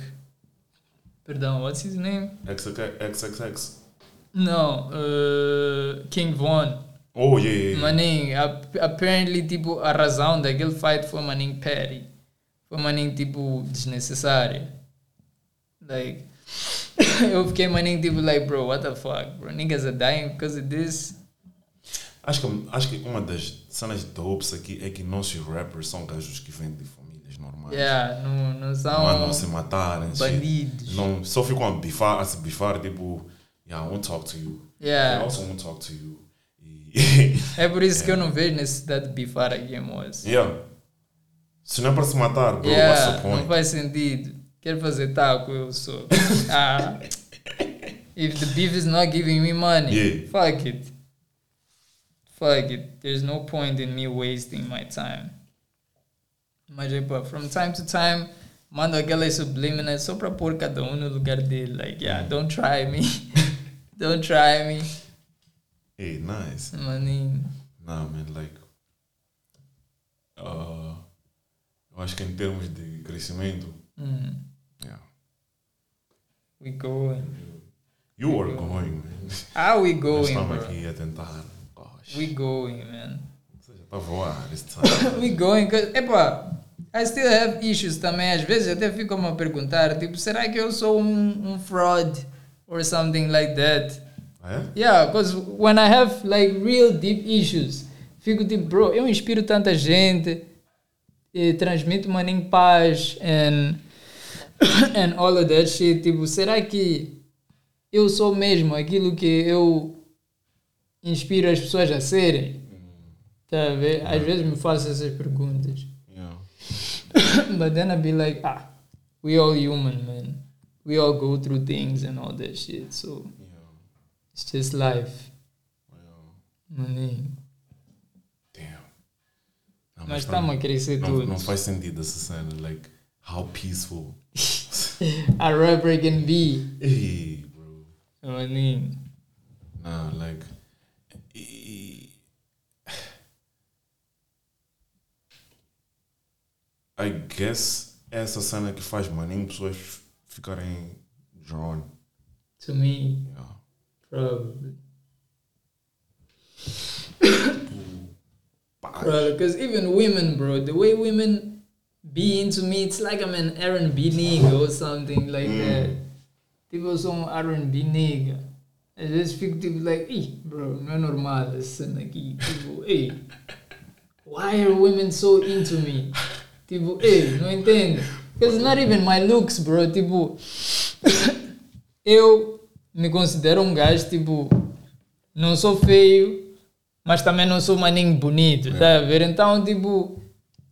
Perdão, what's his name? XXX. Não, uh, King Von. Oh, yeah, yeah, yeah. Maninho, ap- apparently, tipo, a razão daquele fight foi maninho petty. Foi maninho, tipo, desnecessária. Like, eu fiquei maninho, tipo, like, bro, what the fuck, bro? Niggas are dying because of this. Acho que, acho que uma das cenas dopes aqui é que nossos rappers são gajos que vêm de famílias normais. Yeah, não, não são se matarem. shit. bandidos. Não, só ficam a bifar, a se bifar, tipo, yeah, I won't talk to you. I Yeah. also won't talk to you. É por isso que eu não vejo necessidade de bifar aqui, moço. yeah. Se não é para se matar, bro, what's the Yeah, point? não faz sentido. Quero fazer taco, eu sou. ah. If the beef is not giving me money, Yeah. fuck it. Fuck it. There's no point in me wasting my time. Mas, epa, from time to time, mando aquelas subliminais só para pôr cada um no lugar dele. Like, yeah, don't try me. don't try me. Hey, nice. Maninho. Não, man, like. Uh, eu acho que em termos de crescimento, Mm, yeah. we going. You are going, man. How we Nós going, estamos bro? aqui a tentar. Gosh. We going, man. Você já tá a voar. We going, epa, I still have issues também. Às vezes até fico a me perguntar, tipo, será que eu sou um, um fraud or something like that? Ah, é? Yeah, because when I have like real deep issues, fico tipo, bro, eu inspiro tanta gente, e transmito uma em paz and, and all of that shit. Tipo, será que eu sou mesmo aquilo que eu inspiro as pessoas a serem? Tá a ver? Às vezes me faço essas perguntas. Yeah. but then I'd be like, ah, we all human, man. We all go through things and all that shit. So Yeah. it's just life. Yeah. Maninho. Damn. Não, pra estamos a crescer não, todos. não faz sentido essa cena. Like, how peaceful. A rapper can be. hey, bro. Maninho. Nah, like. I guess essa cena que faz maninho pessoas ficarem drawn. To me, Yeah. probably. Pá, Probably. Because even women, bro, the way women be into me, it's like I'm an R&B nigga or something like that. Tipo, sou um R&B nigga. Às vezes fico tipo, like, ih, bro, não é normal essa cena aqui. Tipo, ei, why are women so into me? Tipo, ei, não entendo. Because not even my looks, bro. Tipo, eu me considero um gajo, tipo, não sou feio, mas também não sou maninho bonito, tá a ver? Então, tipo,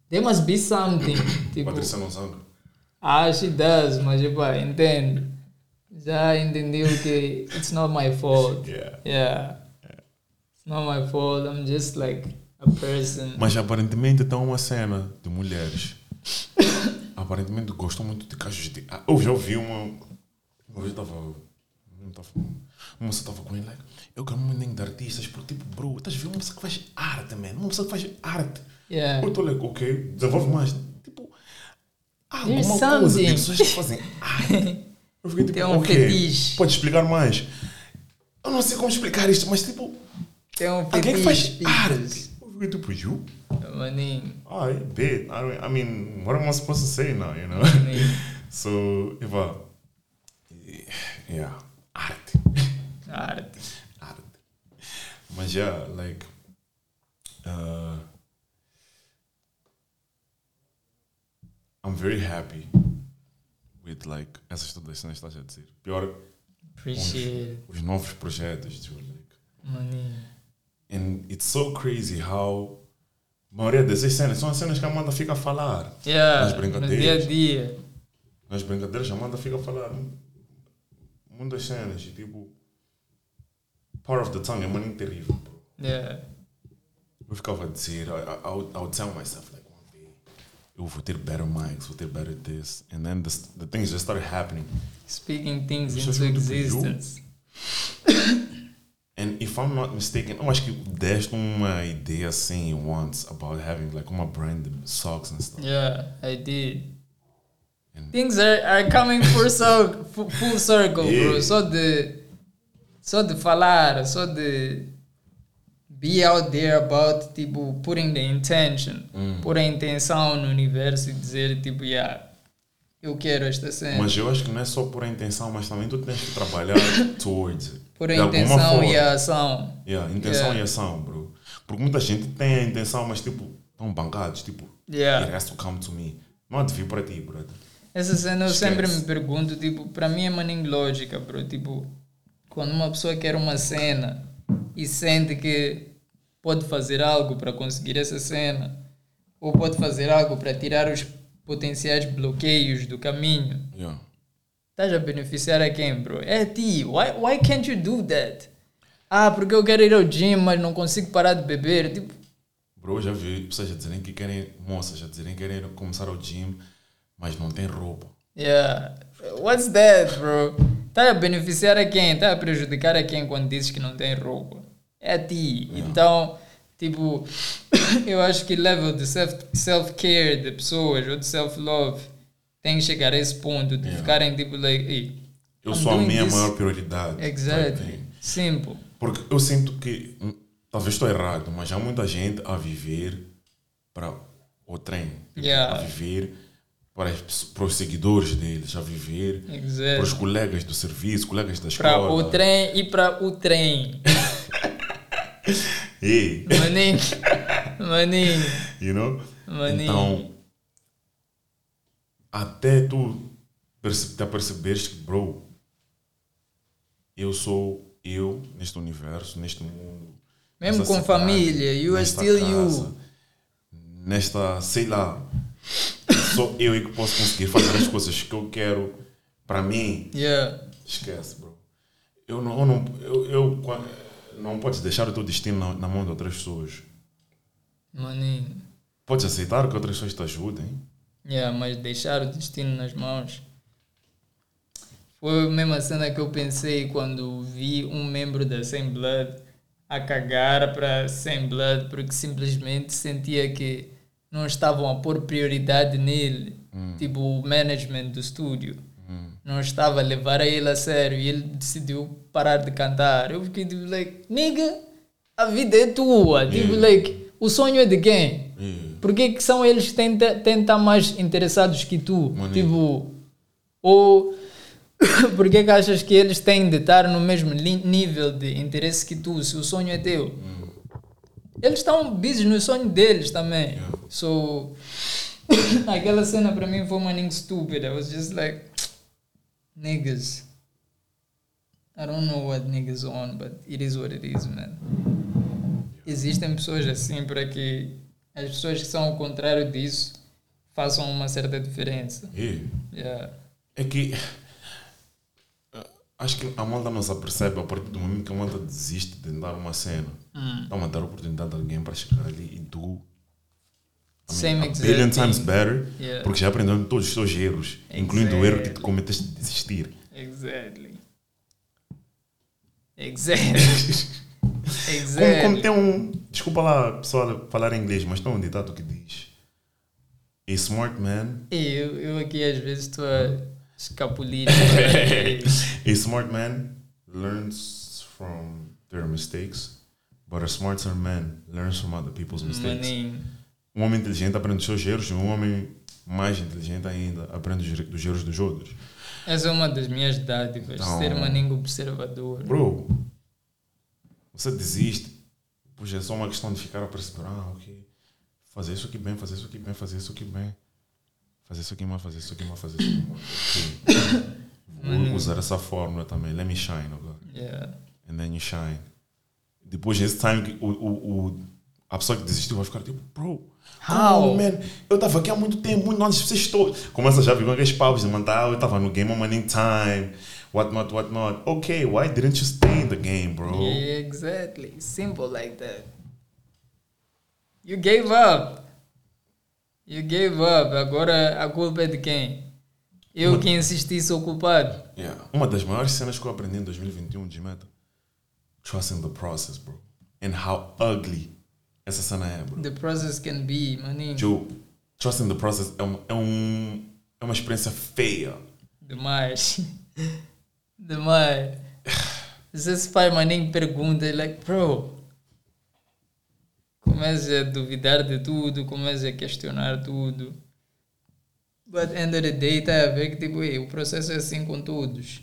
there must be something. Tipo, Patrícia não sangue. ah, she does, mas, epá, entendo. Já entendeu que it's not my fault. Yeah. Yeah. It's not my fault. I'm just like. Mas aparentemente tem uma cena de mulheres. aparentemente gostam muito de cachos de. Ah, eu já ouvi uma. Uma vez eu estava. Não estava. Uma moça estava com ele, like, eu quero muito de artistas, porque tipo, bro, estás a ver uma pessoa que faz arte, man. Uma pessoa que faz arte. Yeah. Eu estou like, ok, desenvolve mais. Tipo, há There's alguma coisa de pessoas que fazem arte. Eu fiquei tipo, Tem um fetiche. pode explicar mais. Eu não sei como explicar isto, mas tipo, Tem um alguém que faz arte. Eu fiquei tipo, you? Maninho. I bet. I, mean- I mean, what am I supposed to say now, you know? So, Eva, yeah, arte. Arte. arte. Mas, yeah, like, uh, I'm very happy with, like, essas todas cenas que estás a dizer. Pior, Appreciate it. os novos projetos, tipo, like, Maninho. And it's so crazy how a maioria dessas cenas são as cenas que a Amanda fica a falar. Yeah, Nas no brincadeiras. dia a dia. nas brincadeiras, a Amanda fica a falar muitas cenas e tipo, Power of the Tongue é maninho terrível, bro. Yeah. Eu ficava a dizer, I, I, I, would, tell myself, like, one day, eu vou ter better mics, vou ter better this. And then the, the things just started happening. Speaking things into existence. And if I'm not mistaken, eu acho que deste uma ideia assim once about having like uma brand socks and stuff. Yeah, I did. And- Things are, are coming full, fu- full circle, bro. Yeah. Só de, só de falar, só de be out there about, tipo, putting the intention, Mm. pôr a intenção no universo e dizer, tipo, yeah, eu quero esta cena. Mas eu acho que não é só por a intenção, mas também tu tens que trabalhar towards it. Por a intenção e a ação. Yeah, intenção Yeah. e ação, bro. Porque muita gente tem a intenção, mas tipo, estão bancados, tipo, Yeah. it has to come to me. Não há de vir para ti, brother. Essa cena eu Esquece. sempre me pergunto, tipo, para mim é maninho lógica, bro. Tipo, quando uma pessoa quer uma cena e sente que pode fazer algo para conseguir essa cena, ou pode fazer algo para tirar os potenciais bloqueios do caminho, Yeah. Estás a beneficiar a quem, bro? É a ti. Why, why can't you do that? Ah, porque eu quero ir ao gym, mas não consigo parar de beber. Tipo, Bro, já vi pessoas a dizerem que querem, moças a dizerem que querem começar ao gym, mas não tem roupa. Yeah. What's that, bro? Tá a beneficiar a quem? Tá a prejudicar a quem quando dizes que não tem roupa? É a ti. Então, tipo, eu acho que level de self- self-care de pessoas ou de self-love tem que chegar a esse ponto de Yeah. ficarem tipo, like, "Ei, Eu I'm sou a minha this." maior prioridade. Exactly. thing. Simple. Porque eu sinto que hum, talvez estou errado, mas há muita gente a viver para o trem. Tipo, Yeah. A viver para, para os seguidores deles, a viver Exato. para os colegas do serviço, colegas da Para escola. o trem e para o trem. Ei, Maninho. Maninho. you know? Maninho. Então, até tu perce- te aperceberes que, bro, eu sou eu neste universo, neste mundo. Mesmo com cidade, família, you are still casa, you. Nesta, sei lá, sou eu é que posso conseguir fazer as coisas que eu quero para mim. Yeah. Esquece, bro. Eu não, eu não, eu, eu, não podes deixar o teu destino na, na mão de outras pessoas. Maninho. Podes aceitar que outras pessoas te ajudem. Yeah, mas deixar o destino nas mãos. Foi a mesma cena que eu pensei quando vi um membro da Sem Blood a cagar para Sem Blood porque simplesmente sentia que não estavam a pôr prioridade nele. Tipo, o management do estúdio. Não estava a levar a ele a sério e ele decidiu parar de cantar. Eu fiquei tipo, like, nigga, a vida é tua. Tipo, like, o sonho é de quem? Por que, que são eles que têm de estar mais interessados que tu? Tipo, ou por que, que achas que eles têm de estar no mesmo nível de interesse que tu, se o sonho é teu? Eles estão busy no sonho deles também. Yeah. So, aquela cena para mim foi maninho estúpida. I was just like, niggas. I don't know what niggas on, but it is what it is, man. Existem pessoas assim para que as pessoas que são o contrário disso façam uma certa diferença. Yeah. Yeah. É que eh, acho que a malta não se apercebe a partir do momento que a malta desiste de dar uma cena. Está a dar a oportunidade a alguém para chegar ali e tu. I mean, Same a billion times better, Yeah. porque já aprendeu todos os teus erros, incluindo o erro que tu Exactly. cometeste de desistir. Exactly. Exactly. Como, exactly. como tem um. Desculpa lá, pessoal, falar em inglês, mas tem um ditado que diz: A smart man. Eu, eu aqui às vezes estou a escapulir. A smart man learns from their mistakes, but a smarter man learns from other people's mistakes. Maninho. Um homem inteligente aprende dos seus erros, e um homem mais inteligente ainda aprende dos, erros dos outros. Essa é uma das minhas dádivas. Não. Ser maninho observador. Bro, você desiste, pois é só uma questão de ficar a perceber, ah, ok, fazer isso aqui bem, fazer isso aqui bem, fazer isso aqui bem, fazer isso aqui mal, fazer isso aqui mal, fazer isso aqui mal. Vou usar essa fórmula também, let me shine agora. Yeah. And then you shine. Depois, nesse time, o, o, o, a pessoa que desistiu vai ficar tipo, bro, How? oh, man, eu estava aqui há muito tempo, muito antes de vocês todos. Começa já a vir com aqueles papos de mandar, eu estava no game on money time, whatnot, whatnot. Ok, why didn't you stay in the game, bro? Yeah, exactly. Simple like that. You gave up. You gave up. Agora a culpa é de quem? Eu que insisti sou culpado. Yeah. Uma das maiores cenas que eu aprendi em 2021 de meta. Trusting the process, bro. And how ugly essa cena é, bro. The process can be, maninho. Joe, trusting the process é, um, é, um, é uma experiência feia. Demais. Demais. Se esse pai maninho pergunta, ele like, bro. Começa a duvidar de tudo, começa a questionar tudo. But end of the day, tá a ver que tipo, ei, o processo é assim com todos.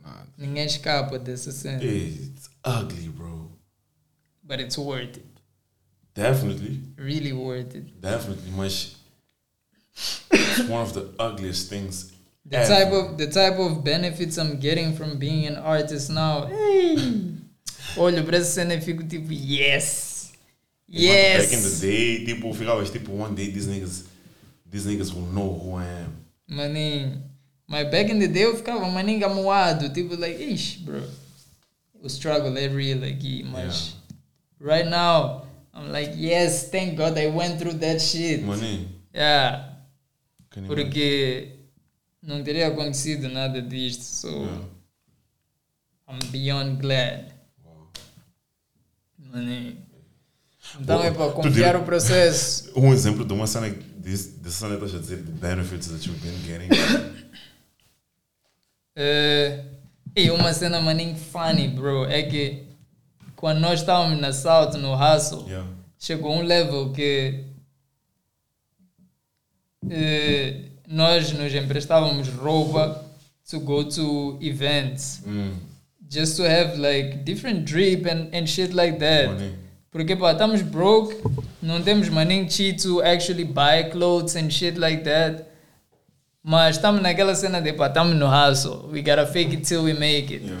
Nada. Ninguém escapa dessa cena. It's ugly, bro. But it's worth it. Definitely. Really worth it. Definitely, mas it's one of the ugliest things. The type of the type of benefits I'm getting from being an artist now. Hey. Olho para essa cena e fico tipo, yes. Yes. Back in the day, tipo, ficavas tipo, one day these niggas, these niggas will know who I am. Maninho. Mas back in the day eu ficava maninho amuado. Tipo, like, ish, bro. O struggle é real aqui, mas... Right now, I'm like, yes, thank God I went through that shit. Maninho, Yeah. can you Porque não teria acontecido nada disto. So, Yeah. I'm beyond glad. Maninho. Então é para confiar o processo. Um exemplo de uma cena dessa cena que estás a dizer, the benefits that you've been getting. É, e uma cena maninho funny, bro, é que quando nós estávamos na South, no Hustle, Yeah. chegou um level que eh, nós nos emprestávamos roupa to go to events Mm. just to have like different drip and, and shit like that. Money. Porque pá, estamos broke, não temos money cheap to actually buy clothes and shit like that. Mas estamos naquela cena de pá, estamos no hustle. We gotta fake it till we make it. Yeah.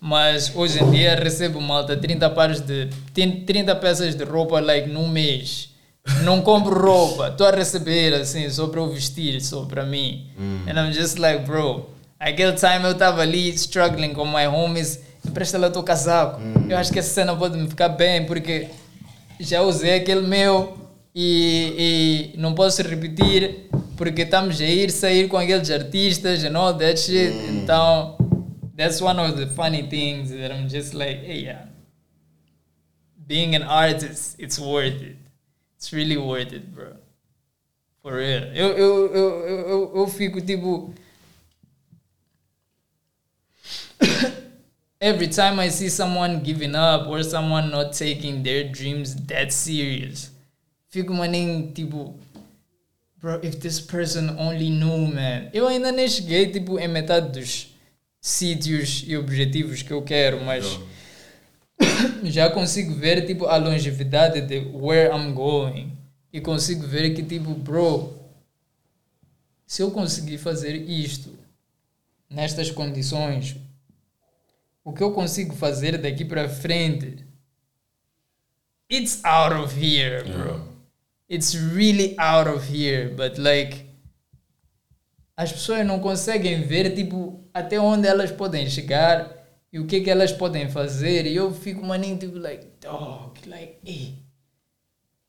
Mas hoje em dia recebo malta 30 pares de 30 peças de roupa like num mês. Não compro roupa, estou a receber assim só para eu vestir, só para mim. And I'm just like, bro, aquele time eu estava ali struggling com my homies, empresta lá o teu casaco. Eu acho que essa cena pode me ficar bem porque já usei aquele meu e, e não posso repetir porque estamos a ir sair com aqueles artistas and all that shit. Então, that's one of the funny things that I'm just like, hey, yeah. Being an artist, it's worth it. It's really worth it, bro. For real. Eu, eu, eu, eu, eu, eu fico tipo. Every time I see someone giving up or someone not taking their dreams that serious, fico maninho tipo. Bro, if this person only knew, man. Eu ainda nem cheguei tipo em metade dos sítios e objetivos que eu quero, mas já consigo ver tipo a longevidade de where I'm going. E consigo ver que tipo bro se eu conseguir fazer isto nestas condições o que eu consigo fazer daqui para frente it's out of here bro. Yeah. it's really out of here but like as pessoas não conseguem ver tipo até onde elas podem chegar e o que que elas podem fazer? E eu fico maninho tipo like dog like hey,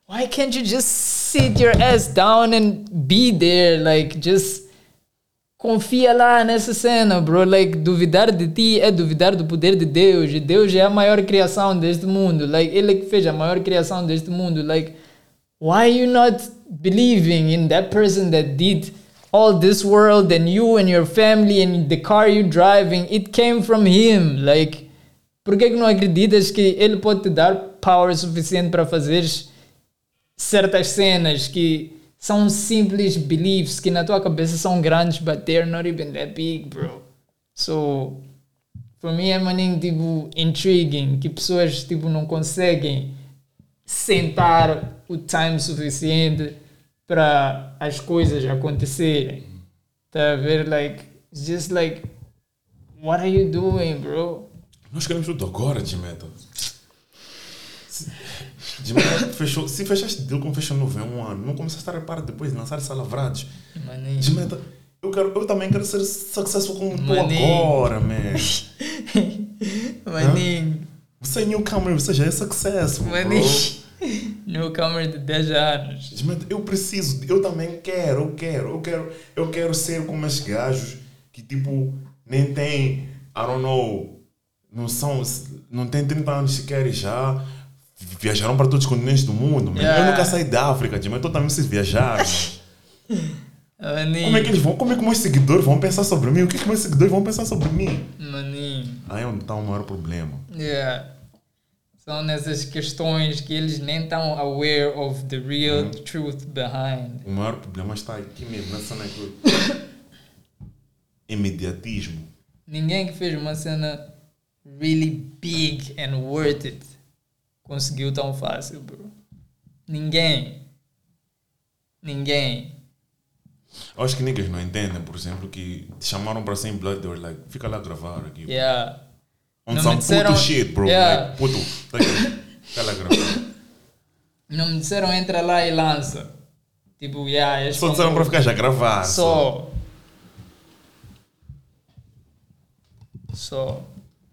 why can't you just sit your ass down and be there? Like just confia lá nessa cena bro. Like duvidar de ti é duvidar do poder de Deus. E Deus é a maior criação deste mundo. Like ele que fez a maior criação deste mundo. Like why are you not believing in that person that did all this world and you and your family and the car you driving it came from him. Like por que que não acreditas que ele pode te dar power suficiente para fazer certas cenas que são simples beliefs que na tua cabeça são grandes but they're not even that big bro? So for me é maninho tipo intriguing que pessoas tipo não conseguem sentar o time suficiente para as coisas acontecerem. Tá a ver? Like, just like, what are you doing, bro? Nós queremos tudo agora, Gimeta fechou. Se fechaste deal como fechou no um ano, não começaste a reparar depois de lançar essa lavrados. Maninho. Gimeta, eu, quero, eu também quero ser successful como tu agora, man. Maninho. Você é newcomer, você já é successful, bro. Maninho. Newcomer de 10 anos. Eu preciso, eu também quero, eu quero, eu quero, eu quero ser como esses gajos que tipo nem tem, I don't know, não são, não tem 30 anos sequer e já viajaram para todos os continentes do mundo. man. Eu Yeah. nunca saí da África, Gimeta, eu também preciso viajar. man. Maninho. Como é que eles vão, como é que meus seguidores vão pensar sobre mim? O que, que meus seguidores vão pensar sobre mim? Maninho. Aí é onde está o maior problema. Yeah. São nessas questões que eles nem estão aware of the real truth behind. O maior problema está aqui mesmo, na cena que imediatismo. Ninguém que fez uma cena really big and worth it conseguiu tão fácil, bro. Ninguém. Ninguém. Eu acho que niggas não entendem, por exemplo, que chamaram para ser em Blood, they were like, fica lá gravar aqui. Yeah. On Não some me disseram- puto shit, bro. Yeah. Like, puto, gravar. Não me disseram entra lá e lança. Tipo, yeah, Só disseram para ficar já a gravar. Só. Só.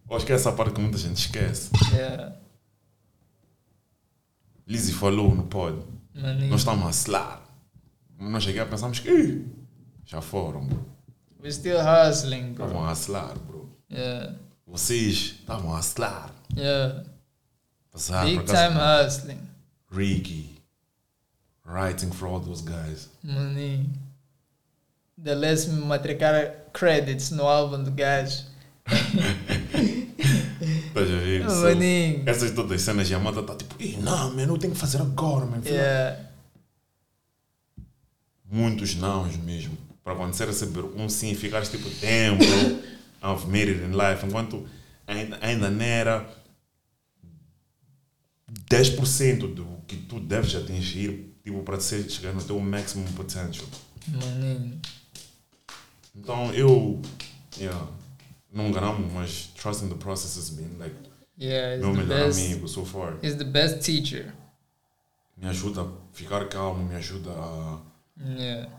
Eu acho que é essa parte que muita gente esquece. Yeah. Lizzie falou no pod. Maninho. Nós estamos a hustlar. Nós cheguei a pensarmos que "Ih, já foram, bro. We're still hustling, bro. Estavam a hustlar, bro. Yeah. Vocês estavam a hustlar. Yeah. Passar Big time hustling. Ricky. Writing for all those guys. Maninho. The less me matricar credits no álbum do gajo. Estás a ver? Maninho. essas todas as cenas e a malta está tipo, Ih, não, mano, eu tenho que fazer agora, mano. Yeah. Muitos nãos mesmo. Para acontecer a saber um sim, ficares tipo, bro, I've made it in life. Enquanto ainda, ainda não era 10% do que tu deves atingir, tipo, para ser, chegar no teu maximum potential. Maninho. Então eu, yeah, não gramo, mas trusting the process has been like Yeah, meu melhor best. amigo so far. It's the best teacher. Me ajuda a ficar calmo, me ajuda a. Yeah.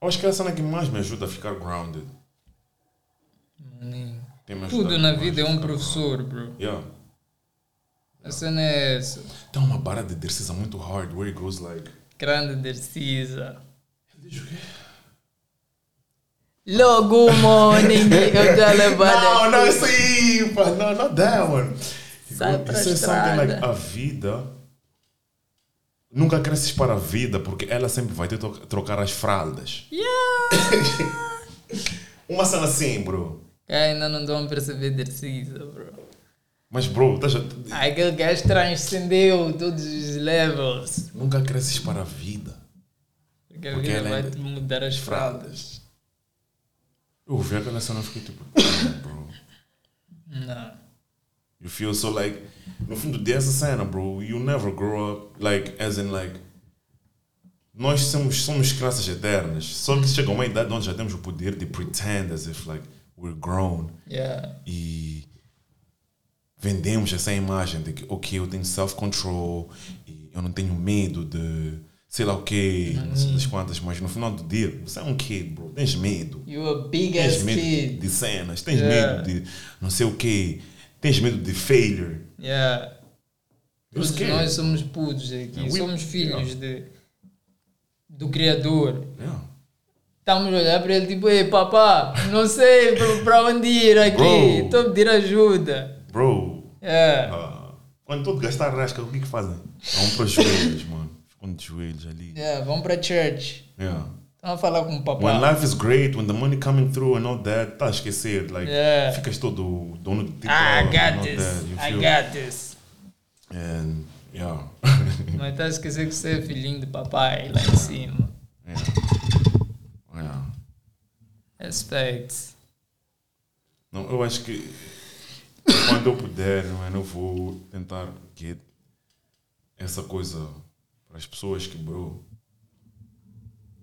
Acho que é a cena que mais me ajuda a ficar grounded. Maninho. Tudo na vida é um professor, bro. Yeah. A cena é essa. Tem uma barra de exercício muito hard where it goes like. Grande Dercisa. Ele diz o quê? Logo morning, eu já levado. Não, não, isso aí, pá, não, not that one. Sai pra Isso é something like a vida. Nunca cresces para a vida porque ela sempre vai ter que trocar as fraldas. Uma cena assim, bro. Ainda não estão a perceber Dercisa, bro. Mas, bro, estás a- Aquele gajo transcendeu todos os levels. nunca cresces para a vida. Porque a vida ela vai ainda- te mudar as fraldas. Eu ouvi aquela cena e fiquei tipo, "Damn, bro. Não. You feel so like, no fim do dia, essa cena, bro, you never grow up, like, as in, like, nós somos, somos crianças eternas. Só que chega uma idade onde já temos o poder de pretend as if, like, we're grown. Yeah. E vendemos essa imagem de que, ok, eu tenho self-control e eu não tenho medo de sei lá o quê, não sei das quantas, mas no final do dia, você é um kid, bro, tens medo. You a big Tens medo kid. de cenas, tens Yeah. medo de não sei o quê, tens medo de failure. Yeah. You're Todos scared. nós somos putos aqui. Yeah, we- somos filhos yeah. de, do Criador. Yeah. Estamos a olhar para ele tipo, ei papá, não sei para onde ir aqui. Estou a pedir ajuda. Bro, Yeah. ah, quando todo gastar rasca, o que que fazem? Vão para os joelhos, mano. Ficam de joelhos ali. Yeah, vamos para church. Yeah. Estão a falar com o When papá. life is great, when the money coming through and all that, tá a esquecer. Like, Yeah. ficas todo dono de ti Ah, I got this. that, I got this. And, yeah. Mas está a esquecer que você é filhinho de papai lá em cima. Yeah. Respect. Não, eu acho que quando eu puder, mano, eu vou tentar get essa coisa para as pessoas que, bro,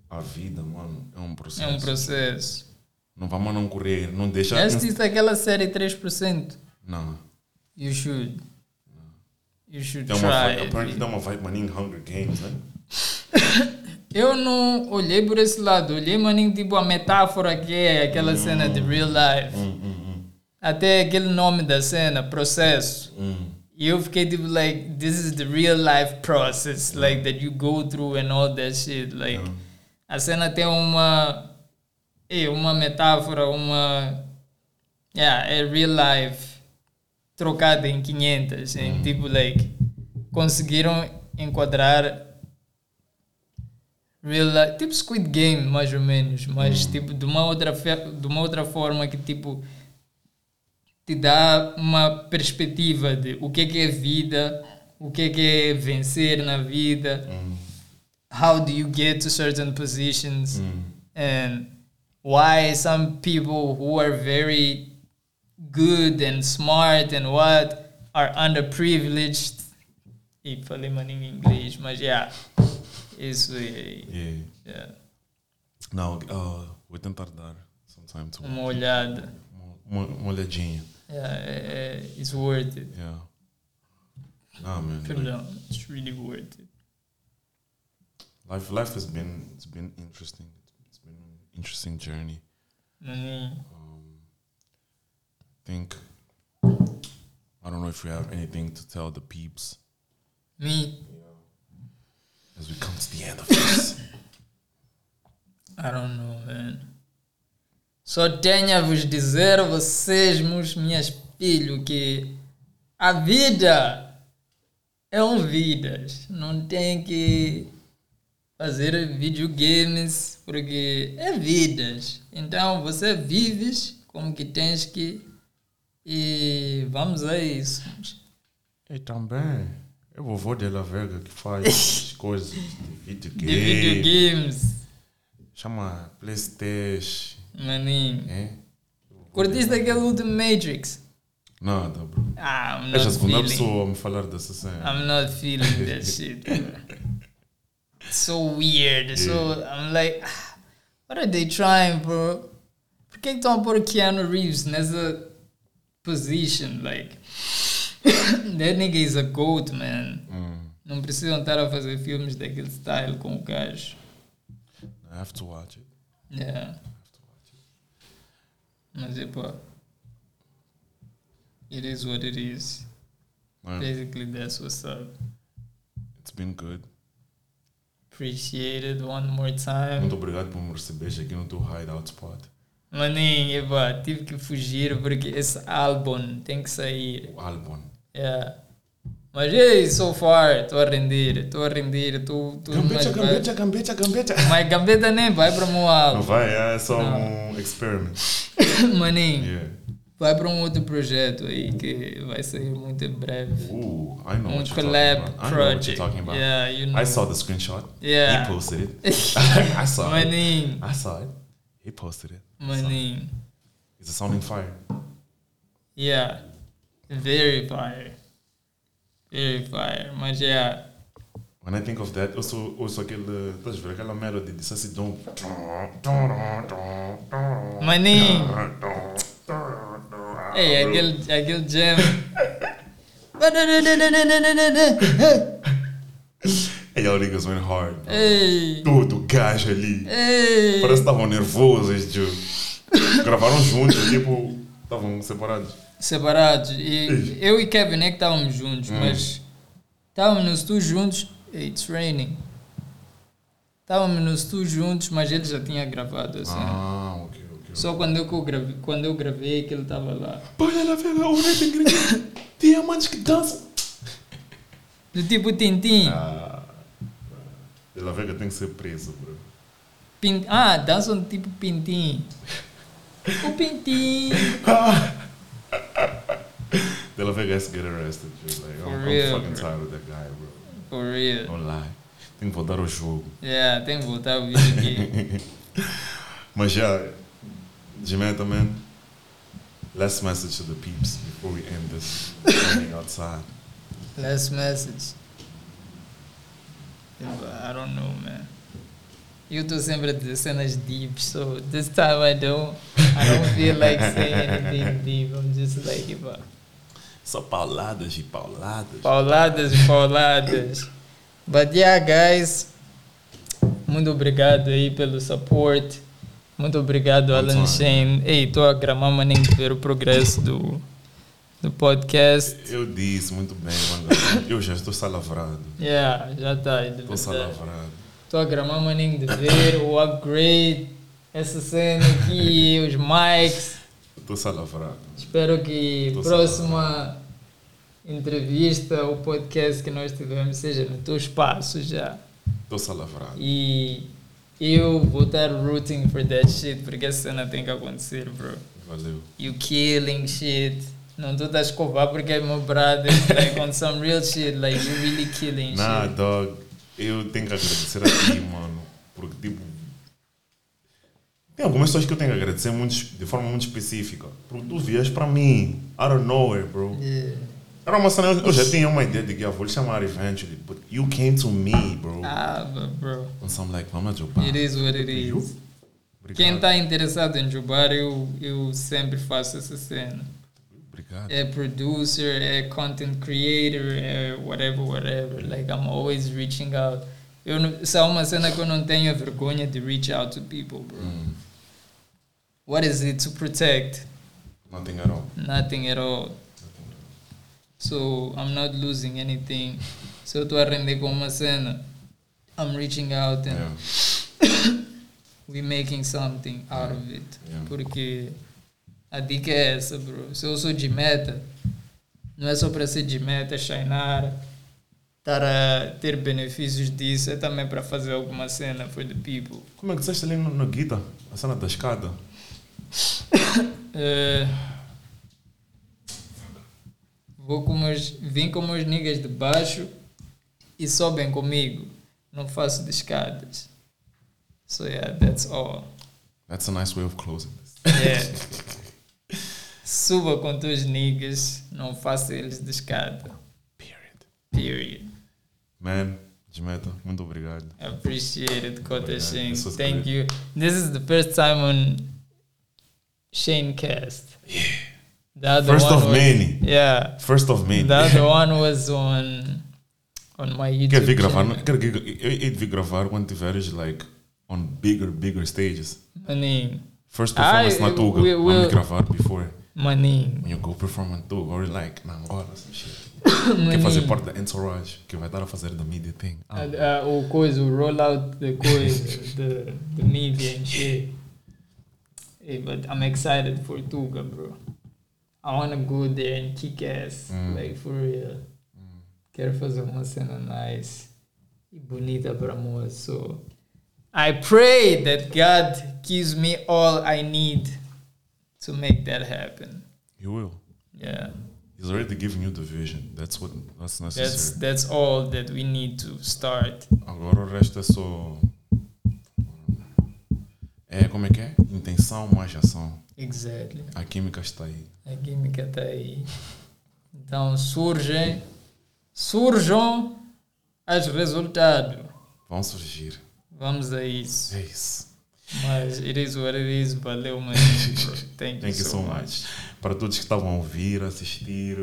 a vida, mano, é um processo. É um processo. Não vamos não correr, não deixar. Já assististe aquela série 3%? Não. You should. You should Tem try. apparently tem uma vibe maninho Hunger Games, né? Eu não olhei por esse lado, olhei maninho tipo a metáfora que é aquela cena de real life. Hum, Até aquele nome da cena, processo. hum. E eu fiquei tipo like, this is the real life process, like that you go through and all that shit. Like, a cena tem uma, é uma metáfora, uma, yeah, é real life trocada em 500, em tipo like, conseguiram enquadrar real tipo Squid Game mais ou menos, mas tipo de uma outra de uma outra forma que tipo te dá uma perspectiva de o que é que é vida, o que é que é vencer na vida, how do you get to certain positions, and why some people who are very good and smart and what are underprivileged. E falei maninho em inglês, mas yeah, isso Yeah. yeah, Não, uh, vou tentar dar some time to uma olhada. uma, uma olhadinha. Yeah, it's worth it. Yeah. Nah, man. like, it's really worth it. life, life has been it's been interesting. It's been an interesting journey. Maninho. think I don't know if you have anything to tell the peeps Me, as we come to the end of this. I don't know, man. Só tenho a vos dizer, a vocês, meus minhas filhos, que a vida é um vidas. Não tem que fazer videogames, porque é vidas. Então você vives como que tens que E vamos a isso. E também, é o vovô de La Vega que faz as coisas de De videogame. videogames. Chama Playstation. Maninho. É? Curtiste aquele último Matrix? Nada, bro. Ah, I'm a not segunda feeling. pessoa a me falar dessa cena. I'm not feeling that shit. bro. It's so weird. So I'm like, ah, what are they trying, bro? Por que que estão a pôr Keanu Reeves nessa position? Like, that nigga is a goat, man. Hum, Não precisam estar a fazer filmes daquele style com o gajo. I have to watch it. Yeah. Mas é pá. It is what it is. É, Basically, that's what's up. It's been good. Appreciate it one more time. Muito obrigado por me receberes aqui no teu hideout spot. Maninho, epá, tive que fugir porque esse álbum tem que sair. O álbum. Yeah. Mas ei, so far, estou a render, estou a render, estou. Gambeta, gambeta, gambeta, gambeta. Mas gambeta nem vai para o meu Não álbum. vai, é só Não. um experiment. Maninho, Yeah. vai para um outro projeto aí que vai sair muito em breve. Ooh, I know Um what you're collab talking about. I know what project. you're talking about. Yeah, you know. I saw the screenshot. Yeah. He posted it. I saw it. Maninho, I saw it. He posted it. maninho. It's a sounding fire. Yeah. Very fire. Very fire. Mas yeah. When I think of that, also, also aquele, estás a ver aquela melody de Sassy Dom. Maninho. Ei, aquele, aquele jam. Hey, y'all niggas went hard. Ei. Todo gajo ali. Ei. Parece que estavam nervosos, Joe. Gravaram juntos, tipo, estavam separados. Separados. E eu e Kevin é que estávamos juntos, Hum. mas estávamos no estúdio juntos. It's raining. Estávamos no estúdio juntos, mas ele já tinha gravado assim. Ah, ok, ok. Só quando eu, gravei, quando eu gravei que ele estava lá. Olha lá, velho, o rap inglês. Diamantes que dançam. Do tipo Tintim. Ah, La Vega tem que ser preso, bro. Pin- ah, dançam tipo Pintim. O Pintim. De Vega has get arrested, Joe. Like, I'm, real, I'm fucking bro. tired of that guy, bro. For real. Don't lie. Tem que voltar ao jogo. Yeah, tem que voltar o vídeo aqui. Mas já, Jimena, man, last message to the peeps before we end this meeting outside. Last message. I don't know, man. Eu estou sempre a dizer cenas deep, so this time I don't. I don't feel like saying anything deep. I'm just like, tipo, Só pauladas e pauladas. pauladas e pauladas. But yeah, guys, muito obrigado aí pelo support. Muito obrigado, Alan Shane. Ei, estou a gramar, maninho, ver o progresso do, do podcast. Eu disse muito bem, mano. Eu já estou salavrado. Yeah, já está. Estou salavrado. Estou a gramar, maninho, de ver o upgrade, essa cena aqui, os mics. Estou salavrado. Espero que Tô próxima entrevista ou podcast que nós tivermos seja no teu espaço já. Estou salavrado. E eu vou estar rooting for that shit, porque essa cena tem que acontecer, bro. Valeu. You killing shit. Não estou a escovar porque é meu brother, like on some real shit, like you really killing Nah, shit. dog. Eu tenho que agradecer a ti, mano. Porque, tipo. Tem algumas pessoas que eu tenho que agradecer muito, de forma muito específica. Porque tu vias para mim, out of nowhere, bro. Yeah. Era uma cena, eu já tinha uma ideia de que eu vou lhe chamar eventually, but you came to me, bro. Ah, but bro. And so I'm like, vamos ajudar. It is what it is. Quem está interessado em jubar, eu, eu sempre faço essa cena. Obrigado. É producer, é content creator, é whatever, whatever. Like, I'm always reaching out. Eu, não- se há uma cena que eu não tenho vergonha de reach out to people, bro. Hum, What is it to protect? nothing at all. Nothing at all. So, I'm not losing anything. Se eu estou a render com uma cena, I'm reaching out and Yeah. we making something out of it. Yeah. Porque a dica é essa, bro. Se eu sou de meta, não é só para ser de meta, shinar, estar a ter benefícios disso, é também para fazer alguma cena for the people. Como é que disseste ali no, no guita? A cena da escada? Eh, Vou com meus, vim com meus niggas de baixo e sobem comigo. Não faço de escadas. So yeah, that's all. That's a nice way of closing this. Yeah. Suba com teus niggas, não faça eles de escada. Period. Period. Man, Jimeta, muito obrigado. I appreciate it, Kota Shane. Thank good. you. This is the first time on Shane Cast. Yeah. The other First one of was, many. Yeah. First of many. The other one was on on my YouTube. Quero vir gravar, channel. quero que- eu de vir gravar quando tiveres like on bigger, bigger stages. Maninho. First performance Ah, na Tuga, we- we'll- gravar before. Maninho. When you go perform in Tuga, or like na Angola, some shit. Quer fazer parte da Entourage, que vai estar a fazer the media thing. Ah, Uh, uh, o coisa, o rollout the coisa, the media and shit. Hey, but I'm excited for Tuga, bro. I wanna go there and kick ass, Mm. like for real. Quero fazer uma cena nice e bonita para nós. So I pray that God gives me all I need to make that happen. You will. Yeah, He's already giving you the vision. That's what that's that's necessary. that's all that we need to start. Agora o resto é só. É, como é que é? Intenção mais ação. Exactly. A química está aí. A química está aí. Então surgem, surjam os resultados. Vão surgir. Vamos a isso. É isso. Mas it is what it is. Valeu, mano. Thank, Thank you so much. Para todos que estavam a ouvir, assistir,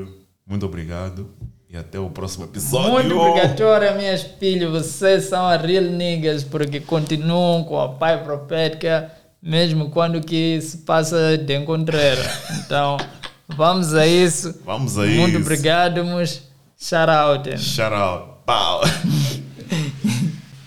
muito obrigado. E até o próximo episódio. Muito obrigatória, minhas filhas. Vocês são a real niggas porque continuam com a pai profética, mesmo quando que se passa de encontrar. Então, vamos a isso. Vamos a Muito isso. obrigado, mas shout out. Shout out. Pau.